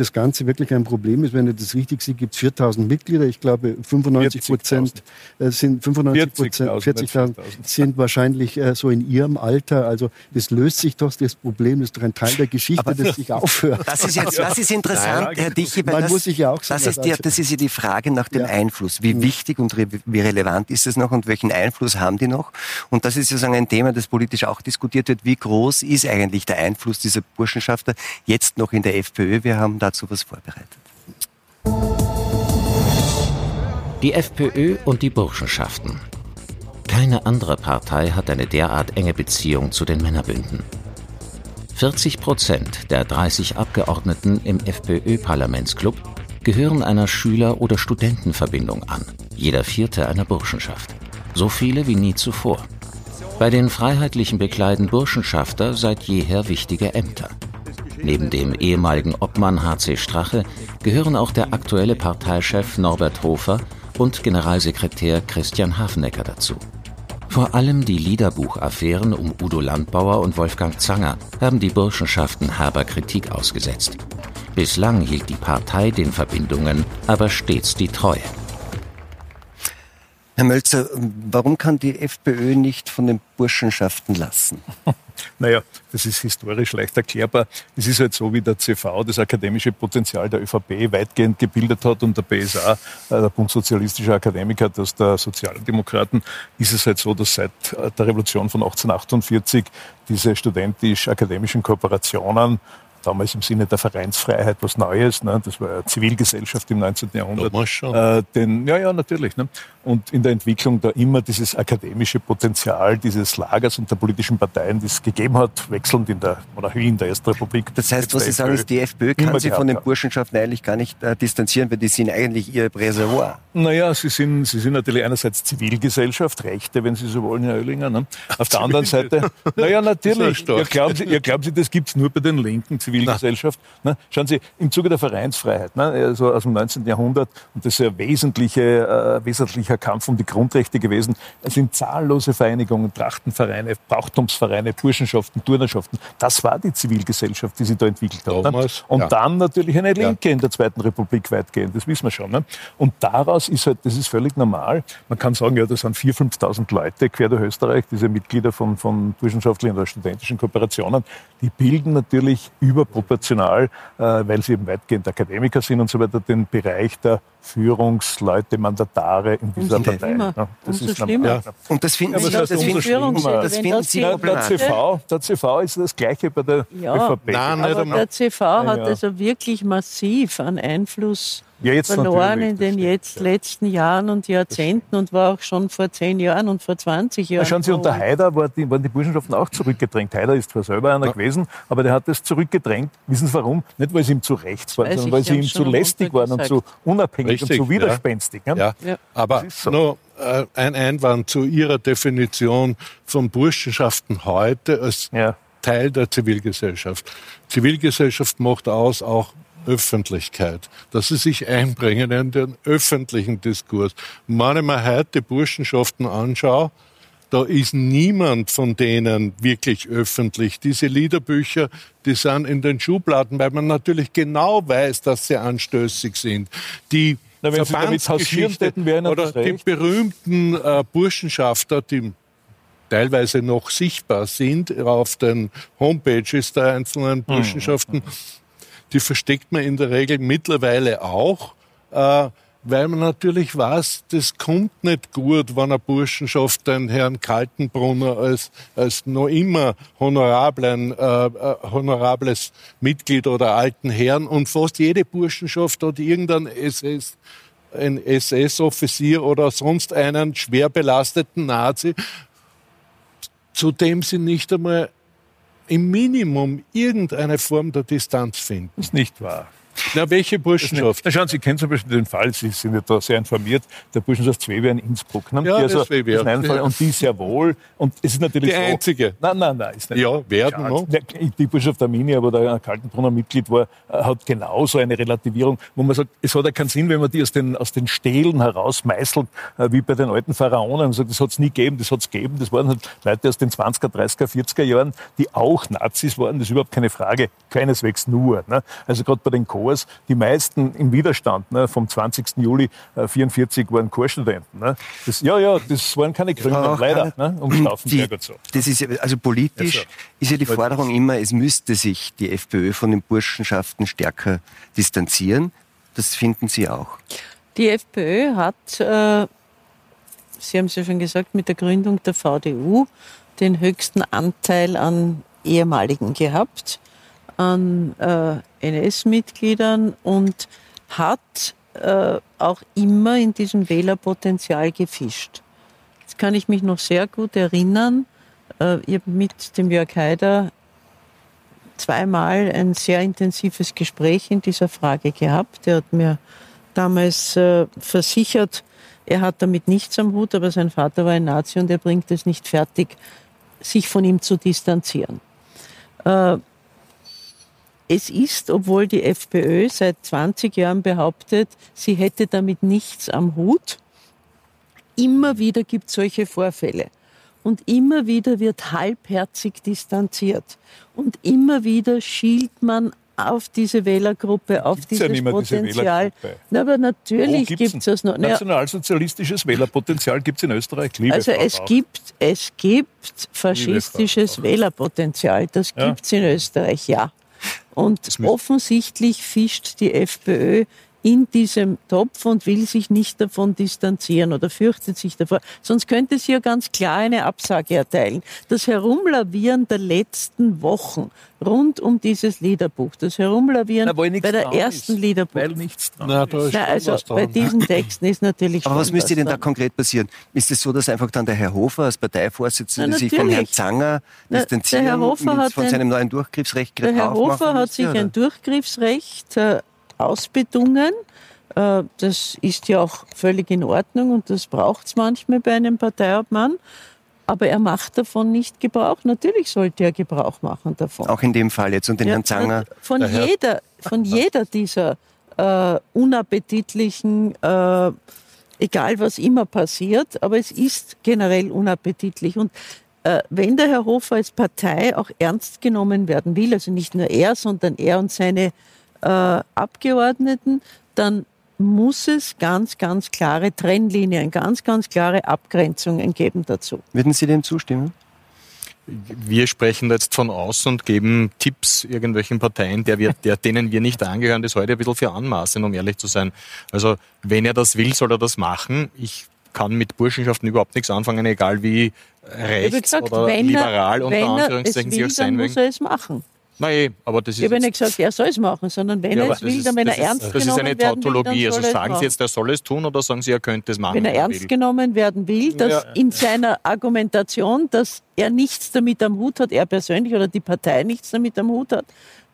das Ganze wirklich ein Problem ist. Wenn ich das richtig sehe, gibt es 4000 Mitglieder. Ich glaube, 95 Prozent äh, sind 95 Prozent, 40.000 sind wahrscheinlich äh, so in ihrem Alter. Also das löst sich doch das Problem, das ist doch ein Teil der Geschichte, Aber das sich aufhört. Das ist jetzt, das ist interessant, Herr Dichi, weil Man das, muss sich ja auch sagen, das, ist die, das ist ja die Frage nach dem ja. Einfluss. Wie mhm. wichtig und wie relevant ist es noch und welchen Einfluss haben die noch? Und das ist sozusagen ein Thema, das politisch auch diskutiert wird. Wie groß ist eigentlich der Einfluss dieser Burschenschafter jetzt noch in der FPÖ? Wir haben dazu was vorbereitet. Die FPÖ und die Burschenschaften. Keine andere Partei hat eine derart enge Beziehung zu den Männerbünden. 40 Prozent der 30 Abgeordneten im FPÖ-Parlamentsclub gehören einer Schüler- oder Studentenverbindung an, jeder vierte einer Burschenschaft. So viele wie nie zuvor. Bei den Freiheitlichen bekleiden Burschenschafter seit jeher wichtige Ämter. Neben dem ehemaligen Obmann HC Strache gehören auch der aktuelle Parteichef Norbert Hofer und Generalsekretär Christian Hafenecker dazu. Vor allem die Liederbuchaffären um Udo Landbauer und Wolfgang Zanger haben die Burschenschaften herber Kritik ausgesetzt. Bislang hielt die Partei den Verbindungen aber stets die Treue. Herr Mölzer, warum kann die FPÖ nicht von den Burschenschaften lassen? Naja, das ist historisch leicht erklärbar. Es ist halt so, wie der CV das akademische Potenzial der ÖVP weitgehend gebildet hat und der BSA, äh, der Bund Sozialistischer Akademiker, das der Sozialdemokraten, ist es halt so, dass seit äh, der Revolution von 1848 diese studentisch-akademischen Kooperationen damals im Sinne der Vereinsfreiheit was Neues. Ne? Das war ja Zivilgesellschaft im 19. Jahrhundert. Damals schon. Äh, den, ja, ja, natürlich. Ne? Und in der Entwicklung da immer dieses akademische Potenzial dieses Lagers und der politischen Parteien, die es gegeben hat, wechselnd in der Monarchie, in der Ersten Republik. Das heißt, was Sie sagen, ist, die FPÖ kann sich von den Burschenschaften eigentlich gar nicht äh, distanzieren, weil die sind eigentlich ihr Reservoir. Naja, sie sind, sie sind natürlich einerseits Zivilgesellschaft, Rechte, wenn Sie so wollen, Herr Oehlinger. Ne? Auf der anderen Seite, naja, natürlich. Ja, glauben, Sie, glauben Sie, das gibt's nur bei den linken Zivilgesellschaft? Ne? Schauen Sie, im Zuge der Vereinsfreiheit, ne? also aus dem 19. Jahrhundert, und das ist ein wesentliche, äh, wesentlicher Kampf um die Grundrechte gewesen, es sind zahllose Vereinigungen, Trachtenvereine, Brauchtumsvereine, Burschenschaften, Turnerschaften. Das war die Zivilgesellschaft, die sich da entwickelt hat. Ne? Damals, Und ja. dann natürlich eine Linke in der Zweiten Republik weitgehend, das wissen wir schon. Ne? Und daraus ist halt, das ist völlig normal. Man kann sagen, ja, das sind 4.000, 5.000 Leute quer durch Österreich, diese Mitglieder von, von burschenschaftlichen oder studentischen Kooperationen, die bilden natürlich überproportional, äh, weil sie eben weitgehend Akademiker sind und so weiter, den Bereich der Führungsleute, Mandatare in dieser Umso Partei. schlimmer. Ja, das Umso ist schlimmer. normal. Und das finden Ja, Sie, das heißt finden, das finden das Sie Der, der, problematisch. CV, der CV ist das Gleiche bei der Ja. ÖVP. Nein, Aber der CV hat Ja. also wirklich massiv an Einfluss Ja, jetzt verloren in den jetzt ja. letzten Jahren und Jahrzehnten und war auch schon vor zehn Jahren und vor 20 Jahren. Ja, schauen Sie, unter Haider war die, waren die Burschenschaften auch zurückgedrängt. Haider ist zwar selber einer gewesen, aber der hat das zurückgedrängt. Wissen Sie warum? Nicht, weil sie ihm zu rechts waren, Weiß sondern ich, weil Sie ihm zu lästig waren und zu unabhängig Richtig, und zu ja. widerspenstig. ne? Ja. Ja. Aber so. nur äh, ein Einwand zu Ihrer Definition von Burschenschaften heute als Ja. Teil der Zivilgesellschaft. Zivilgesellschaft macht aus auch Öffentlichkeit, dass sie sich einbringen in den öffentlichen Diskurs. Wenn ich mir heute die Burschenschaften anschaue, da ist niemand von denen wirklich öffentlich. Diese Liederbücher, die sind in den Schubladen, weil man natürlich genau weiß, dass sie anstößig sind. Die Na, wenn Verbandsgeschichte Ihnen oder die berühmten äh, Burschenschafter, die teilweise noch sichtbar sind auf den Homepages der Hm. einzelnen Burschenschaften, die versteckt man in der Regel mittlerweile auch, äh, weil man natürlich weiß, das kommt nicht gut, wenn eine Burschenschaft den Herrn Kaltenbrunner als, als noch immer honorablen, äh, äh, honorables Mitglied oder alten Herrn und fast jede Burschenschaft hat irgendeinen SS ein SS-Offizier oder sonst einen schwer belasteten Nazi, zu dem sie nicht einmal im Minimum irgendeine Form der Distanz finden. Das ist nicht wahr. Na, welche Burschenschaft? Na, schauen Sie, kennen zum Beispiel den Fall, Sie sind ja da sehr informiert, der Burschenschaft Zwewe in Innsbruck. Ne? Ja, die das also, ja. ist ein Fall, und die sehr wohl. Und es ist natürlich Die so, einzige. Nein, nein, nein. Ist nicht Ja, werden noch. Die Burschenschaft Arminia, aber der Kaltenbrunner Mitglied war, äh, hat genauso eine Relativierung, wo man sagt, es hat ja keinen Sinn, wenn man die aus den, aus den Stelen herausmeißelt, äh, wie bei den alten Pharaonen und sagt, das hat es nie gegeben, das hat es gegeben. Das waren halt Leute aus den 20er, 30er, 40er Jahren, die auch Nazis waren, das ist überhaupt keine Frage, keineswegs nur. Ne? Also gerade bei den Chors, die meisten im Widerstand ne, vom 20. Juli äh, 44 waren Chorstudenten. Ne? Das, ja, ja, das waren keine Grünen, auch leider, keine- ne, um Stauffenberg Die, und so. das ist ja, also politisch Also, ist ja die Forderung immer, es müsste sich die FPÖ von den Burschenschaften stärker distanzieren. Das finden Sie auch. Die FPÖ hat, äh, Sie haben es ja schon gesagt, mit der Gründung der VDU den höchsten Anteil an ehemaligen gehabt, an äh, NS-Mitgliedern und hat äh, auch immer in diesem Wählerpotenzial gefischt. Jetzt kann ich mich noch sehr gut erinnern, äh, ich habe mit dem Jörg Haider zweimal ein sehr intensives Gespräch in dieser Frage gehabt. Er hat mir damals äh, versichert, er hat damit nichts am Hut, aber sein Vater war ein Nazi und er bringt es nicht fertig, sich von ihm zu distanzieren. Äh, es ist, obwohl die FPÖ seit 20 Jahren behauptet, sie hätte damit nichts am Hut, immer wieder gibt es solche Vorfälle. Und immer wieder wird halbherzig distanziert. Und immer wieder schielt man auf diese Wählergruppe, auf Gibt's ja dieses nicht mehr diese Potenzial. Wählergruppe. Na, aber natürlich gibt es das noch. Naja, Nationalsozialistisches Wählerpotenzial gibt es in Österreich. Liebe also Frau es Bauer. gibt, es gibt faschistisches Wählerpotenzial. Das Ja. gibt's in Österreich, ja. Und offensichtlich fischt die FPÖ in diesem Topf und will sich nicht davon distanzieren oder fürchtet sich davor. Sonst könnte sie ja ganz klar eine Absage erteilen. Das Herumlavieren der letzten Wochen rund um dieses Liederbuch, das Herumlavieren Na, bei der ersten ist, Liederbuch. Weil nichts dran Na, ist. Na, also bei diesen Texten ist natürlich Aber was müsste denn da konkret passieren? Ist es so, dass einfach dann der Herr Hofer als Parteivorsitzender sich von Herrn Zanger distanzieren, der Herr Hofer hat von seinem neuen Durchgriffsrecht Der Herr Hofer hat sich oder? ein Durchgriffsrecht äh, ausbedungen. Äh, das ist ja auch völlig in Ordnung und das braucht es manchmal bei einem Parteiobmann. Aber er macht davon nicht Gebrauch. Natürlich sollte er Gebrauch machen davon. Auch in dem Fall jetzt und den ja, Herrn Zanger. Von jeder, von jeder dieser äh, unappetitlichen, äh, egal was immer passiert, aber es ist generell unappetitlich. Und äh, wenn der Herr Hofer als Partei auch ernst genommen werden will, also nicht nur er, sondern er und seine äh, Abgeordneten, dann muss es ganz, ganz klare Trennlinien, ganz, ganz klare Abgrenzungen geben dazu. Würden Sie dem zustimmen? Wir sprechen jetzt von außen und geben Tipps irgendwelchen Parteien, der wir, der, denen wir nicht angehören, das heute ein bisschen für anmaßen, um ehrlich zu sein. Also, wenn er das will, soll er das machen. Ich kann mit Burschenschaften überhaupt nichts anfangen, egal wie rechts gesagt, oder liberal unter Anführungszeichen sie auch sein mögen. muss er es machen. Nein, aber das ist. Ich habe nicht gesagt, er soll es machen, sondern wenn ja, er es will, dann wenn er ernst ist, genommen werden will. Das ist eine Tautologie. also sagen Sie jetzt, er soll es tun oder sagen Sie, er könnte es machen? Wenn er ernst will. genommen werden will, dass ja. in seiner Argumentation, dass er nichts damit am Hut hat, er persönlich oder die Partei nichts damit am Hut hat,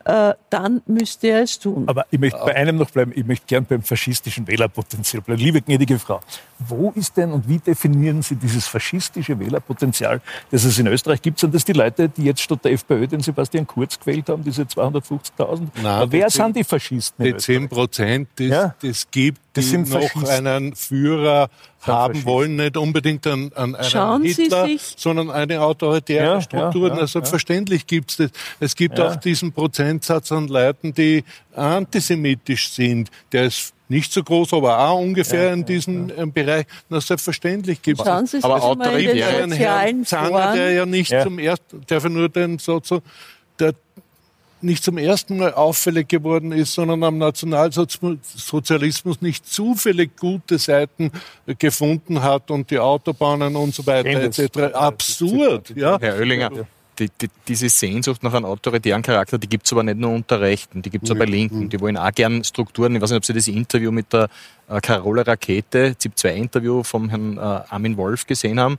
äh, dann müsste er es tun. Aber ich möchte bei einem noch bleiben, ich möchte gern beim faschistischen Wählerpotenzial bleiben. Liebe gnädige Frau, wo ist denn und wie definieren Sie dieses faschistische Wählerpotenzial, das es in Österreich gibt? Sind das die Leute, die jetzt statt der FPÖ den Sebastian Kurz gewählt haben, diese 250.000? Wer sind die Faschisten? Die 10 Prozent, das, ja? das gibt das die noch einen Führer haben wollen, nicht unbedingt an, an einen Hitler, sondern eine autoritäre ja, Struktur. Ja, ja, Selbstverständlich ja. gibt es das. Es gibt auch diesen Prozentsatz an Leuten, die antisemitisch sind. Der ist nicht so groß, aber auch ungefähr in diesem Bereich. Na, selbstverständlich gibt es. Aber autoritär. Herrn Zanger, der ja nicht zum ersten, der nur den sozusagen, der nicht zum ersten Mal auffällig geworden ist, sondern am Nationalsozialismus nicht zufällig gute Seiten gefunden hat und die Autobahnen und so weiter etc. Absurd. Ja. Herr Oellinger, die, die, diese Sehnsucht nach einem autoritären Charakter, die gibt es aber nicht nur unter Rechten, die gibt es auch bei Linken. Die wollen auch gern Strukturen. Ich weiß nicht, ob Sie das Interview mit der äh, Carola Rakete, ZIP-2-Interview vom Herrn äh, Armin Wolf gesehen haben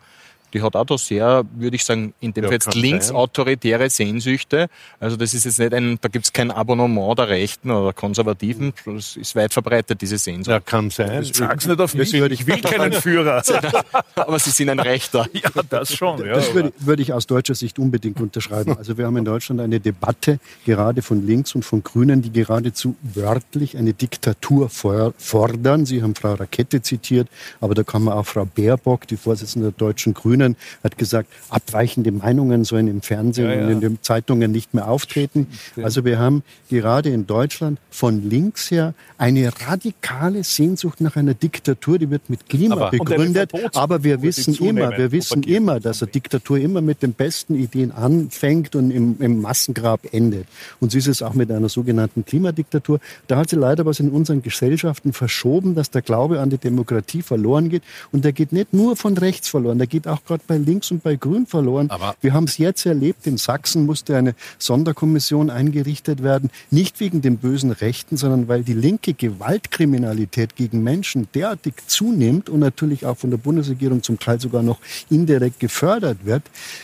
die hat auch da sehr, würde ich sagen, in dem ja, Fall jetzt linksautoritäre Sehnsüchte. Also das ist jetzt nicht ein, da gibt es kein Abonnement der Rechten oder Konservativen. Das ist weit verbreitet, diese Sehnsucht. Ja, kann sein. Sag's nicht auf mich, ich will keinen Führer. Aber Sie sind ein Rechter. Ja, das schon. Ja, das würde, würde ich aus deutscher Sicht unbedingt unterschreiben. Also wir haben in Deutschland eine Debatte, gerade von links und von Grünen, die geradezu wörtlich eine Diktatur fordern. Sie haben Frau Rakete zitiert, aber da kann man auch Frau Baerbock, die Vorsitzende der deutschen Grünen, Grünen hat gesagt, abweichende Meinungen sollen im Fernsehen ja, ja. und in den Zeitungen nicht mehr auftreten. Also wir haben gerade in Deutschland von links her eine radikale Sehnsucht nach einer Diktatur, die wird mit Klima aber, begründet. Aber wir wissen immer, wir wissen immer, dass eine Diktatur immer mit den besten Ideen anfängt und im, im Massengrab endet. Und so ist es auch mit einer sogenannten Klimadiktatur. Da hat sie leider was in unseren Gesellschaften verschoben, dass der Glaube an die Demokratie verloren geht. Und der geht nicht nur von rechts verloren, der geht auch gerade bei Links und bei Grün verloren. Aber wir haben es jetzt erlebt, in Sachsen musste eine Sonderkommission eingerichtet werden, nicht wegen den bösen Rechten, sondern weil die linke Gewaltkriminalität gegen Menschen derartig zunimmt und natürlich auch von der Bundesregierung zum Teil sogar noch indirekt gefördert wird,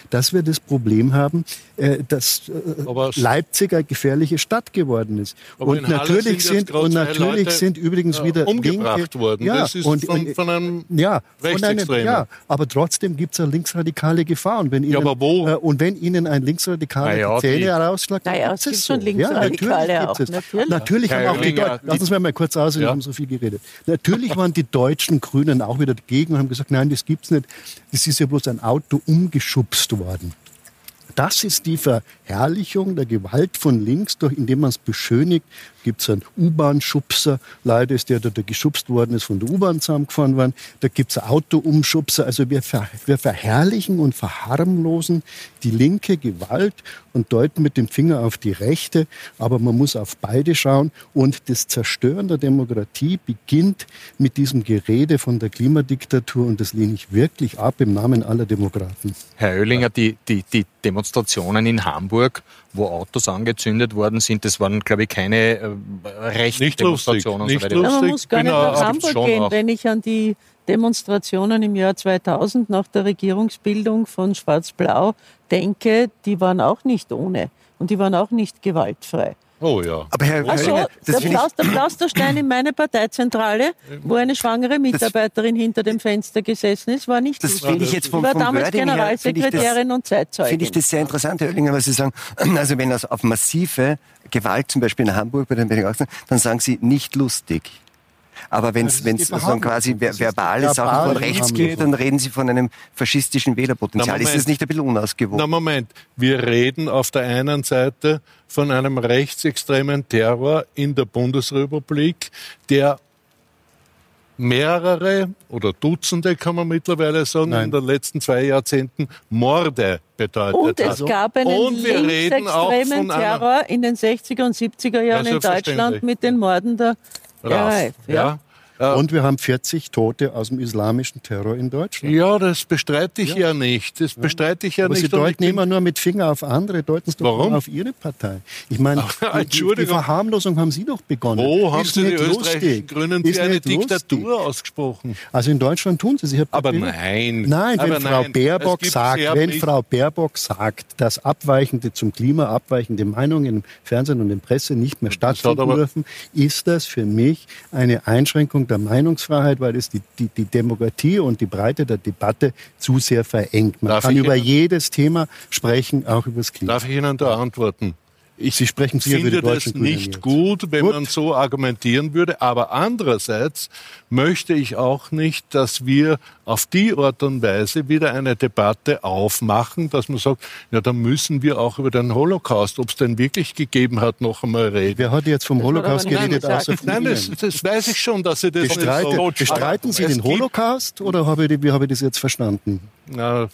dass wir das Problem haben, äh, dass äh, Leipzig eine gefährliche Stadt geworden ist. Und natürlich sind, und natürlich sind übrigens ja, wieder umgebracht linke, worden. Ja, und, von, von einem ja, von einem, ja, aber trotzdem gibt es eine linksradikale Gefahr. Und wenn Ihnen, ja, aber wo? Äh, und wenn Ihnen ein Linksradikaler ja, die Zähne herausschlägt, naja, es gibt schon Linksradikale ja, natürlich auch. Natürlich, natürlich haben auch die Deutschen, lass uns mal kurz aus, wir haben so viel geredet. Natürlich waren die deutschen Grünen auch wieder dagegen und haben gesagt, nein, das gibt's nicht. Das ist ja bloß ein Auto umgeschubst worden. Das ist die Verherrlichung der Gewalt von links, durch, indem man es beschönigt. Gibt es einen U-Bahn-Schubser, leider ist der, der, der geschubst worden ist, von der U-Bahn zusammengefahren worden. Da gibt es Auto-Umschubser. Also wir, ver, wir verherrlichen und verharmlosen die linke Gewalt und deuten mit dem Finger auf die Rechte, aber man muss auf beide schauen. Und das Zerstören der Demokratie beginnt mit diesem Gerede von der Klimadiktatur und das lehne ich wirklich ab im Namen aller Demokraten. Herr Oehlinger, die, die, die Demonstrationen in Hamburg, wo Autos angezündet worden sind, das waren, glaube ich, keine äh, Rechtsdemonstrationen. Nicht lustig, nicht lustig. Man muss gar nicht nach Hamburg gehen, wenn ich an die Demonstrationen im Jahr 2000 nach der Regierungsbildung von Schwarz-Blau denke, die waren auch nicht ohne und die waren auch nicht gewaltfrei. Oh ja. Aber Herr also, der, Plaus, der Plausterstein in meine Parteizentrale, wo eine schwangere Mitarbeiterin hinter dem Fenster gesessen ist, war nicht Das finde ich jetzt vom, vom war damals Wording Generalsekretärin das, und Zeitzeugin. Finde ich das sehr interessant, Herr Oellinger, was Sie sagen. Also wenn das auf massive Gewalt, zum Beispiel in Hamburg bei den Benediktern, dann sagen Sie nicht lustig. Aber wenn es so quasi verbale Sachen von rechts geht, dann reden Sie von einem faschistischen Wählerpotenzial. Na, ist das nicht ein bisschen unausgewogen? Na Moment, wir reden auf der einen Seite von einem rechtsextremen Terror in der Bundesrepublik, der mehrere oder Dutzende, kann man mittlerweile sagen, Nein. in den letzten zwei Jahrzehnten Morde bedeutet Und es hat. gab einen und wir linksextremen Terror in den 60er und 70er Jahren ja, in Deutschland mit den Morden der RAF. Ja. ja. Und wir haben 40 Tote aus dem islamischen Terror in Deutschland. Ja, das bestreite ich ja, ja nicht. Das bestreite ich ja Aber nicht. Sie deuten immer nur mit Finger auf andere, deuten Sie doch auf Ihre Partei. Ich meine, die, die, Verharmlosung haben Sie doch begonnen. Wo haben Sie die österreichischen Grünen Sie eine Diktatur lustig. ausgesprochen? Also in Deutschland tun Sie es. Aber nein. Nein, wenn Aber Frau nein. Baerbock sagt, wenn Frau Baerbock sagt, dass abweichende zum Klima abweichende Meinungen im Fernsehen und in der Presse nicht mehr stattfinden dürfen, ist das für mich eine Einschränkung der Meinungsfreiheit, weil es die, die, die Demokratie und die Breite der Debatte zu sehr verengt. Man Darf kann über Ihnen, jedes Thema sprechen, auch über das Klima. Darf ich Ihnen da antworten? Ich Sie sprechen Sie finde das nicht gut, wenn gut. man so argumentieren würde. Aber andererseits möchte ich auch nicht, dass wir auf die Art und Weise wieder eine Debatte aufmachen, dass man sagt, ja, dann müssen wir auch über den Holocaust, ob es denn wirklich gegeben hat, noch einmal reden. Wer hat jetzt vom das Holocaust geredet, außer von Nein, das, das, weiß ich schon, dass Sie das Bestreite, nicht so Bestreiten Sie den Holocaust oder habe ich, wie habe ich das jetzt verstanden? Na,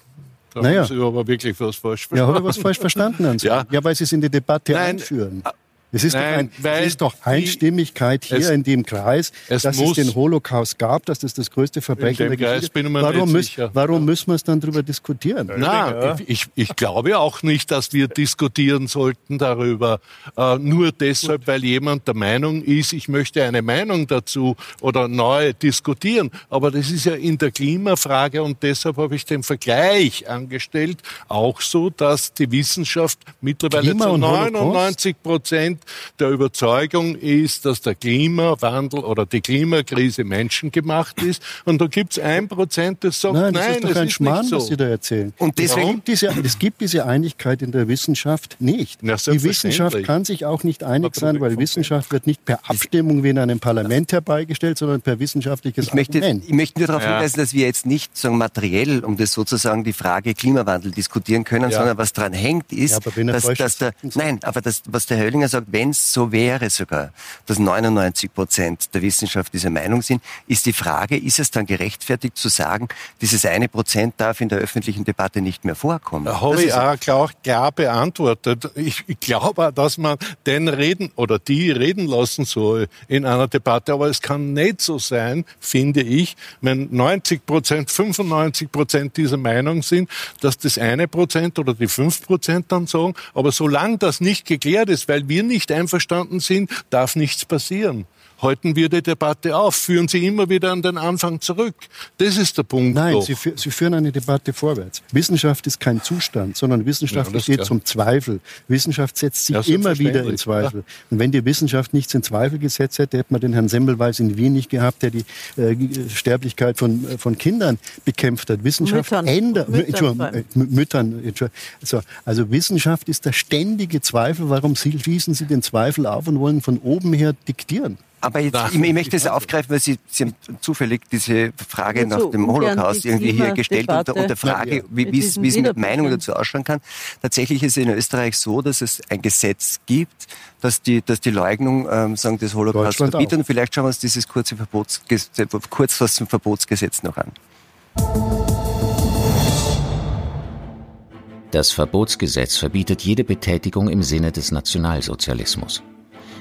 da naja. haben Sie aber wirklich was falsch verstanden. Ja, habe ich was falsch verstanden? ja. ja, weil Sie es in die Debatte Nein. einführen. Es ist, Nein, doch, ein, es ist doch Einstimmigkeit hier es, in dem Kreis, dass es den Holocaust gab, dass das das größte Verbrechen der Geschichte ist. Warum, müß, warum müssen wir es dann darüber diskutieren? Na, ich, ich glaube auch nicht, dass wir diskutieren sollten darüber. Äh, nur deshalb, weil jemand der Meinung ist, ich möchte eine Meinung dazu oder neu diskutieren. Aber das ist ja in der Klimafrage und deshalb habe ich den Vergleich angestellt, auch so, dass die Wissenschaft mittlerweile Klima zu 99 Prozent der Überzeugung ist, dass der Klimawandel oder die Klimakrise menschengemacht ist. Und da gibt es ein Prozent, das sagt, nein, das nein, ist doch ein Schmarrn, so. was Sie da erzählen. Und deswegen diese, es gibt diese Einigkeit in der Wissenschaft nicht. Ja, die Wissenschaft kann sich auch nicht einig sein, weil Wissenschaft wird nicht per Abstimmung wie in einem Parlament herbeigestellt, sondern per wissenschaftliches ich möchte, Argument. Ich möchte nur darauf ja. hinweisen, dass wir jetzt nicht sagen, materiell um das sozusagen die Frage Klimawandel diskutieren können, ja. sondern was daran hängt, ist, ja, dass, dass der, nein, aber das, was der Herr Höllinger sagt, wenn es so wäre sogar, dass 99 Prozent der Wissenschaft dieser Meinung sind, ist die Frage, ist es dann gerechtfertigt zu sagen, dieses eine Prozent darf in der öffentlichen Debatte nicht mehr vorkommen? Da habe ich auch klar, klar beantwortet. Ich, ich glaube, dass man den reden oder die reden lassen soll in einer Debatte, aber es kann nicht so sein, finde ich, wenn 90 Prozent, 95 Prozent dieser Meinung sind, dass das eine Prozent oder die fünf Prozent dann sagen, aber solange das nicht geklärt ist, weil wir nicht einverstanden sind, darf nichts passieren halten wir die Debatte auf, führen Sie immer wieder an den Anfang zurück. Das ist der Punkt. Nein, Sie, Sie, führen eine Debatte vorwärts. Wissenschaft ist kein Zustand, sondern Wissenschaft ja, steht zum Zweifel. Wissenschaft setzt sich ja, immer wieder in Zweifel. Ja. Und wenn die Wissenschaft nichts in Zweifel gesetzt hätte, hätte man den Herrn Semmelweis in Wien nicht gehabt, der die äh, Sterblichkeit von, äh, von Kindern bekämpft hat. Wissenschaft Müttern. ändert. Müttern. Äh, Müttern also, also Wissenschaft ist der ständige Zweifel. Warum schließen Sie den Zweifel auf und wollen von oben her diktieren? Aber jetzt, ich, ich, möchte es aufgreifen, weil Sie, Sie haben zufällig diese Frage nach dem Holocaust irgendwie hier gestellt und der, Frage, wie, wie, es mit Meinung dazu ausschauen kann. Tatsächlich ist es in Österreich so, dass es ein Gesetz gibt, dass die, dass die Leugnung ähm, sagen, des Holocaust verbietet. Und vielleicht schauen wir uns dieses kurze Verbotsgesetz, kurz was zum Verbotsgesetz noch an. Das Verbotsgesetz verbietet jede Betätigung im Sinne des Nationalsozialismus.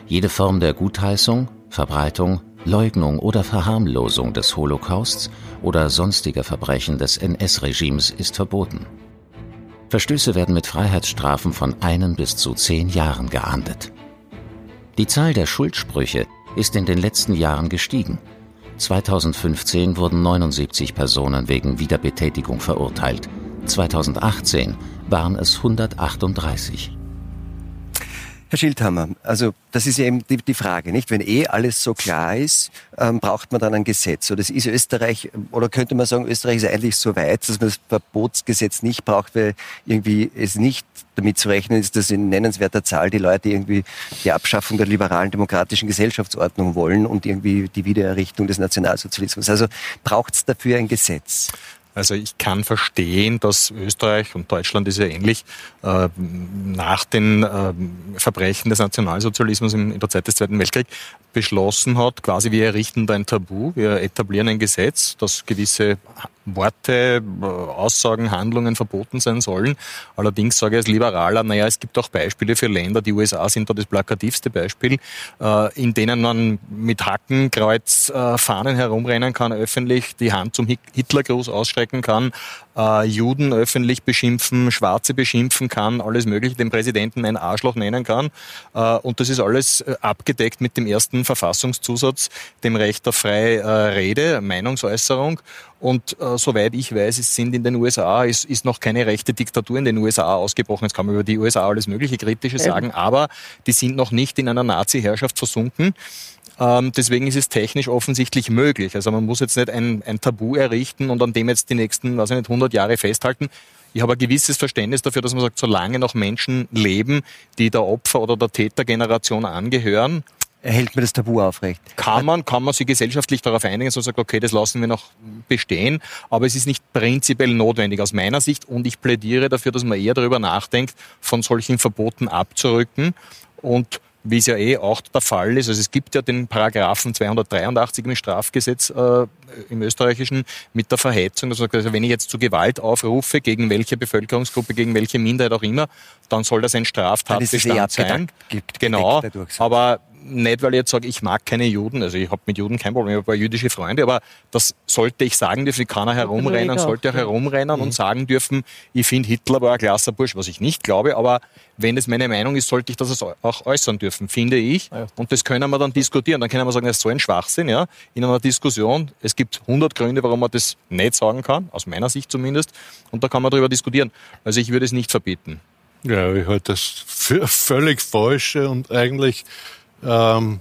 Jede Form der Gutheißung, Verbreitung, Leugnung oder Verharmlosung des Holocausts oder sonstiger Verbrechen des NS-Regimes ist verboten. Verstöße werden mit Freiheitsstrafen von einen bis zu zehn Jahren geahndet. Die Zahl der Schuldsprüche ist in den letzten Jahren gestiegen. 2015 wurden 79 Personen wegen Wiederbetätigung verurteilt. 2018 waren es 138. Herr Schildhammer, also das ist ja eben die, die, Frage, nicht? Wenn eh alles so klar ist, ähm, braucht man dann ein Gesetz. Oder ist Österreich, oder könnte man sagen, Österreich ist eigentlich so weit, dass man das Verbotsgesetz nicht braucht, weil irgendwie es nicht damit zu rechnen ist, dass in nennenswerter Zahl die Leute irgendwie die Abschaffung der liberalen demokratischen Gesellschaftsordnung wollen und irgendwie die Wiedererrichtung des Nationalsozialismus. Also braucht es dafür ein Gesetz? Also ich kann verstehen, dass Österreich und Deutschland ist ja ähnlich äh, nach den äh, Verbrechen des Nationalsozialismus in der Zeit des Zweiten Weltkriegs beschlossen hat, quasi wir errichten da ein Tabu, wir etablieren ein Gesetz, das gewisse Worte, äh, Aussagen, Handlungen verboten sein sollen. Allerdings sage ich als Liberaler, naja, es gibt auch Beispiele für Länder, die USA sind da das plakativste Beispiel, äh, in denen man mit Hackenkreuz äh, Fahnen herumrennen kann, öffentlich die Hand zum Hitlergruß ausstrecken kann, Juden öffentlich beschimpfen, Schwarze beschimpfen kann, alles Mögliche, den Präsidenten ein Arschloch nennen kann. Und das ist alles abgedeckt mit dem ersten Verfassungszusatz, dem Recht auf freie Rede, Meinungsäußerung. Und äh, soweit ich weiß, es sind in den USA, ist, ist noch keine rechte Diktatur in den USA ausgebrochen. Jetzt kann man über die USA alles mögliche Kritische sagen, aber die sind noch nicht in einer Nazi-Herrschaft versunken. Ähm, deswegen ist es technisch offensichtlich möglich. Also man muss jetzt nicht ein, ein Tabu errichten und an dem jetzt die nächsten, weiß ich nicht, 100 Jahre festhalten. Ich habe ein gewisses Verständnis dafür, dass man sagt, solange noch Menschen leben, die der Opfer- oder der Tätergeneration angehören, erhält man das Tabu aufrecht. Kann man, kann man sich gesellschaftlich darauf einigen, so sagt, okay, das lassen wir noch bestehen, aber es ist nicht prinzipiell notwendig aus meiner Sicht und ich plädiere dafür, dass man eher darüber nachdenkt, von solchen Verboten abzurücken und wie es ja eh auch der Fall ist. Also es gibt ja den Paragraphen 283 im Strafgesetz äh, im österreichischen mit der Verhetzung. Also wenn ich jetzt zu Gewalt aufrufe, gegen welche Bevölkerungsgruppe, gegen welche Minderheit auch immer, dann soll das ein Straftatbestand das sein. Genau. Aber nicht, weil ich jetzt sage, ich mag keine Juden, also ich habe mit Juden kein Problem, ich habe ein paar jüdische Freunde, aber das sollte ich sagen dürfen, ich kann auch herumrennen, sollte auch herumrennen mhm. und sagen dürfen, ich finde Hitler war ein klasser Bursch, was ich nicht glaube, aber wenn es meine Meinung ist, sollte ich das auch äußern dürfen, finde ich. Ah und das können wir dann diskutieren. Dann können wir sagen, das ist so ein Schwachsinn, ja, in einer Diskussion. Es gibt 100 Gründe, warum man das nicht sagen kann, aus meiner Sicht zumindest. Und da kann man darüber diskutieren. Also ich würde es nicht verbieten. Ja, ich halte das für völlig falsche und eigentlich ähm,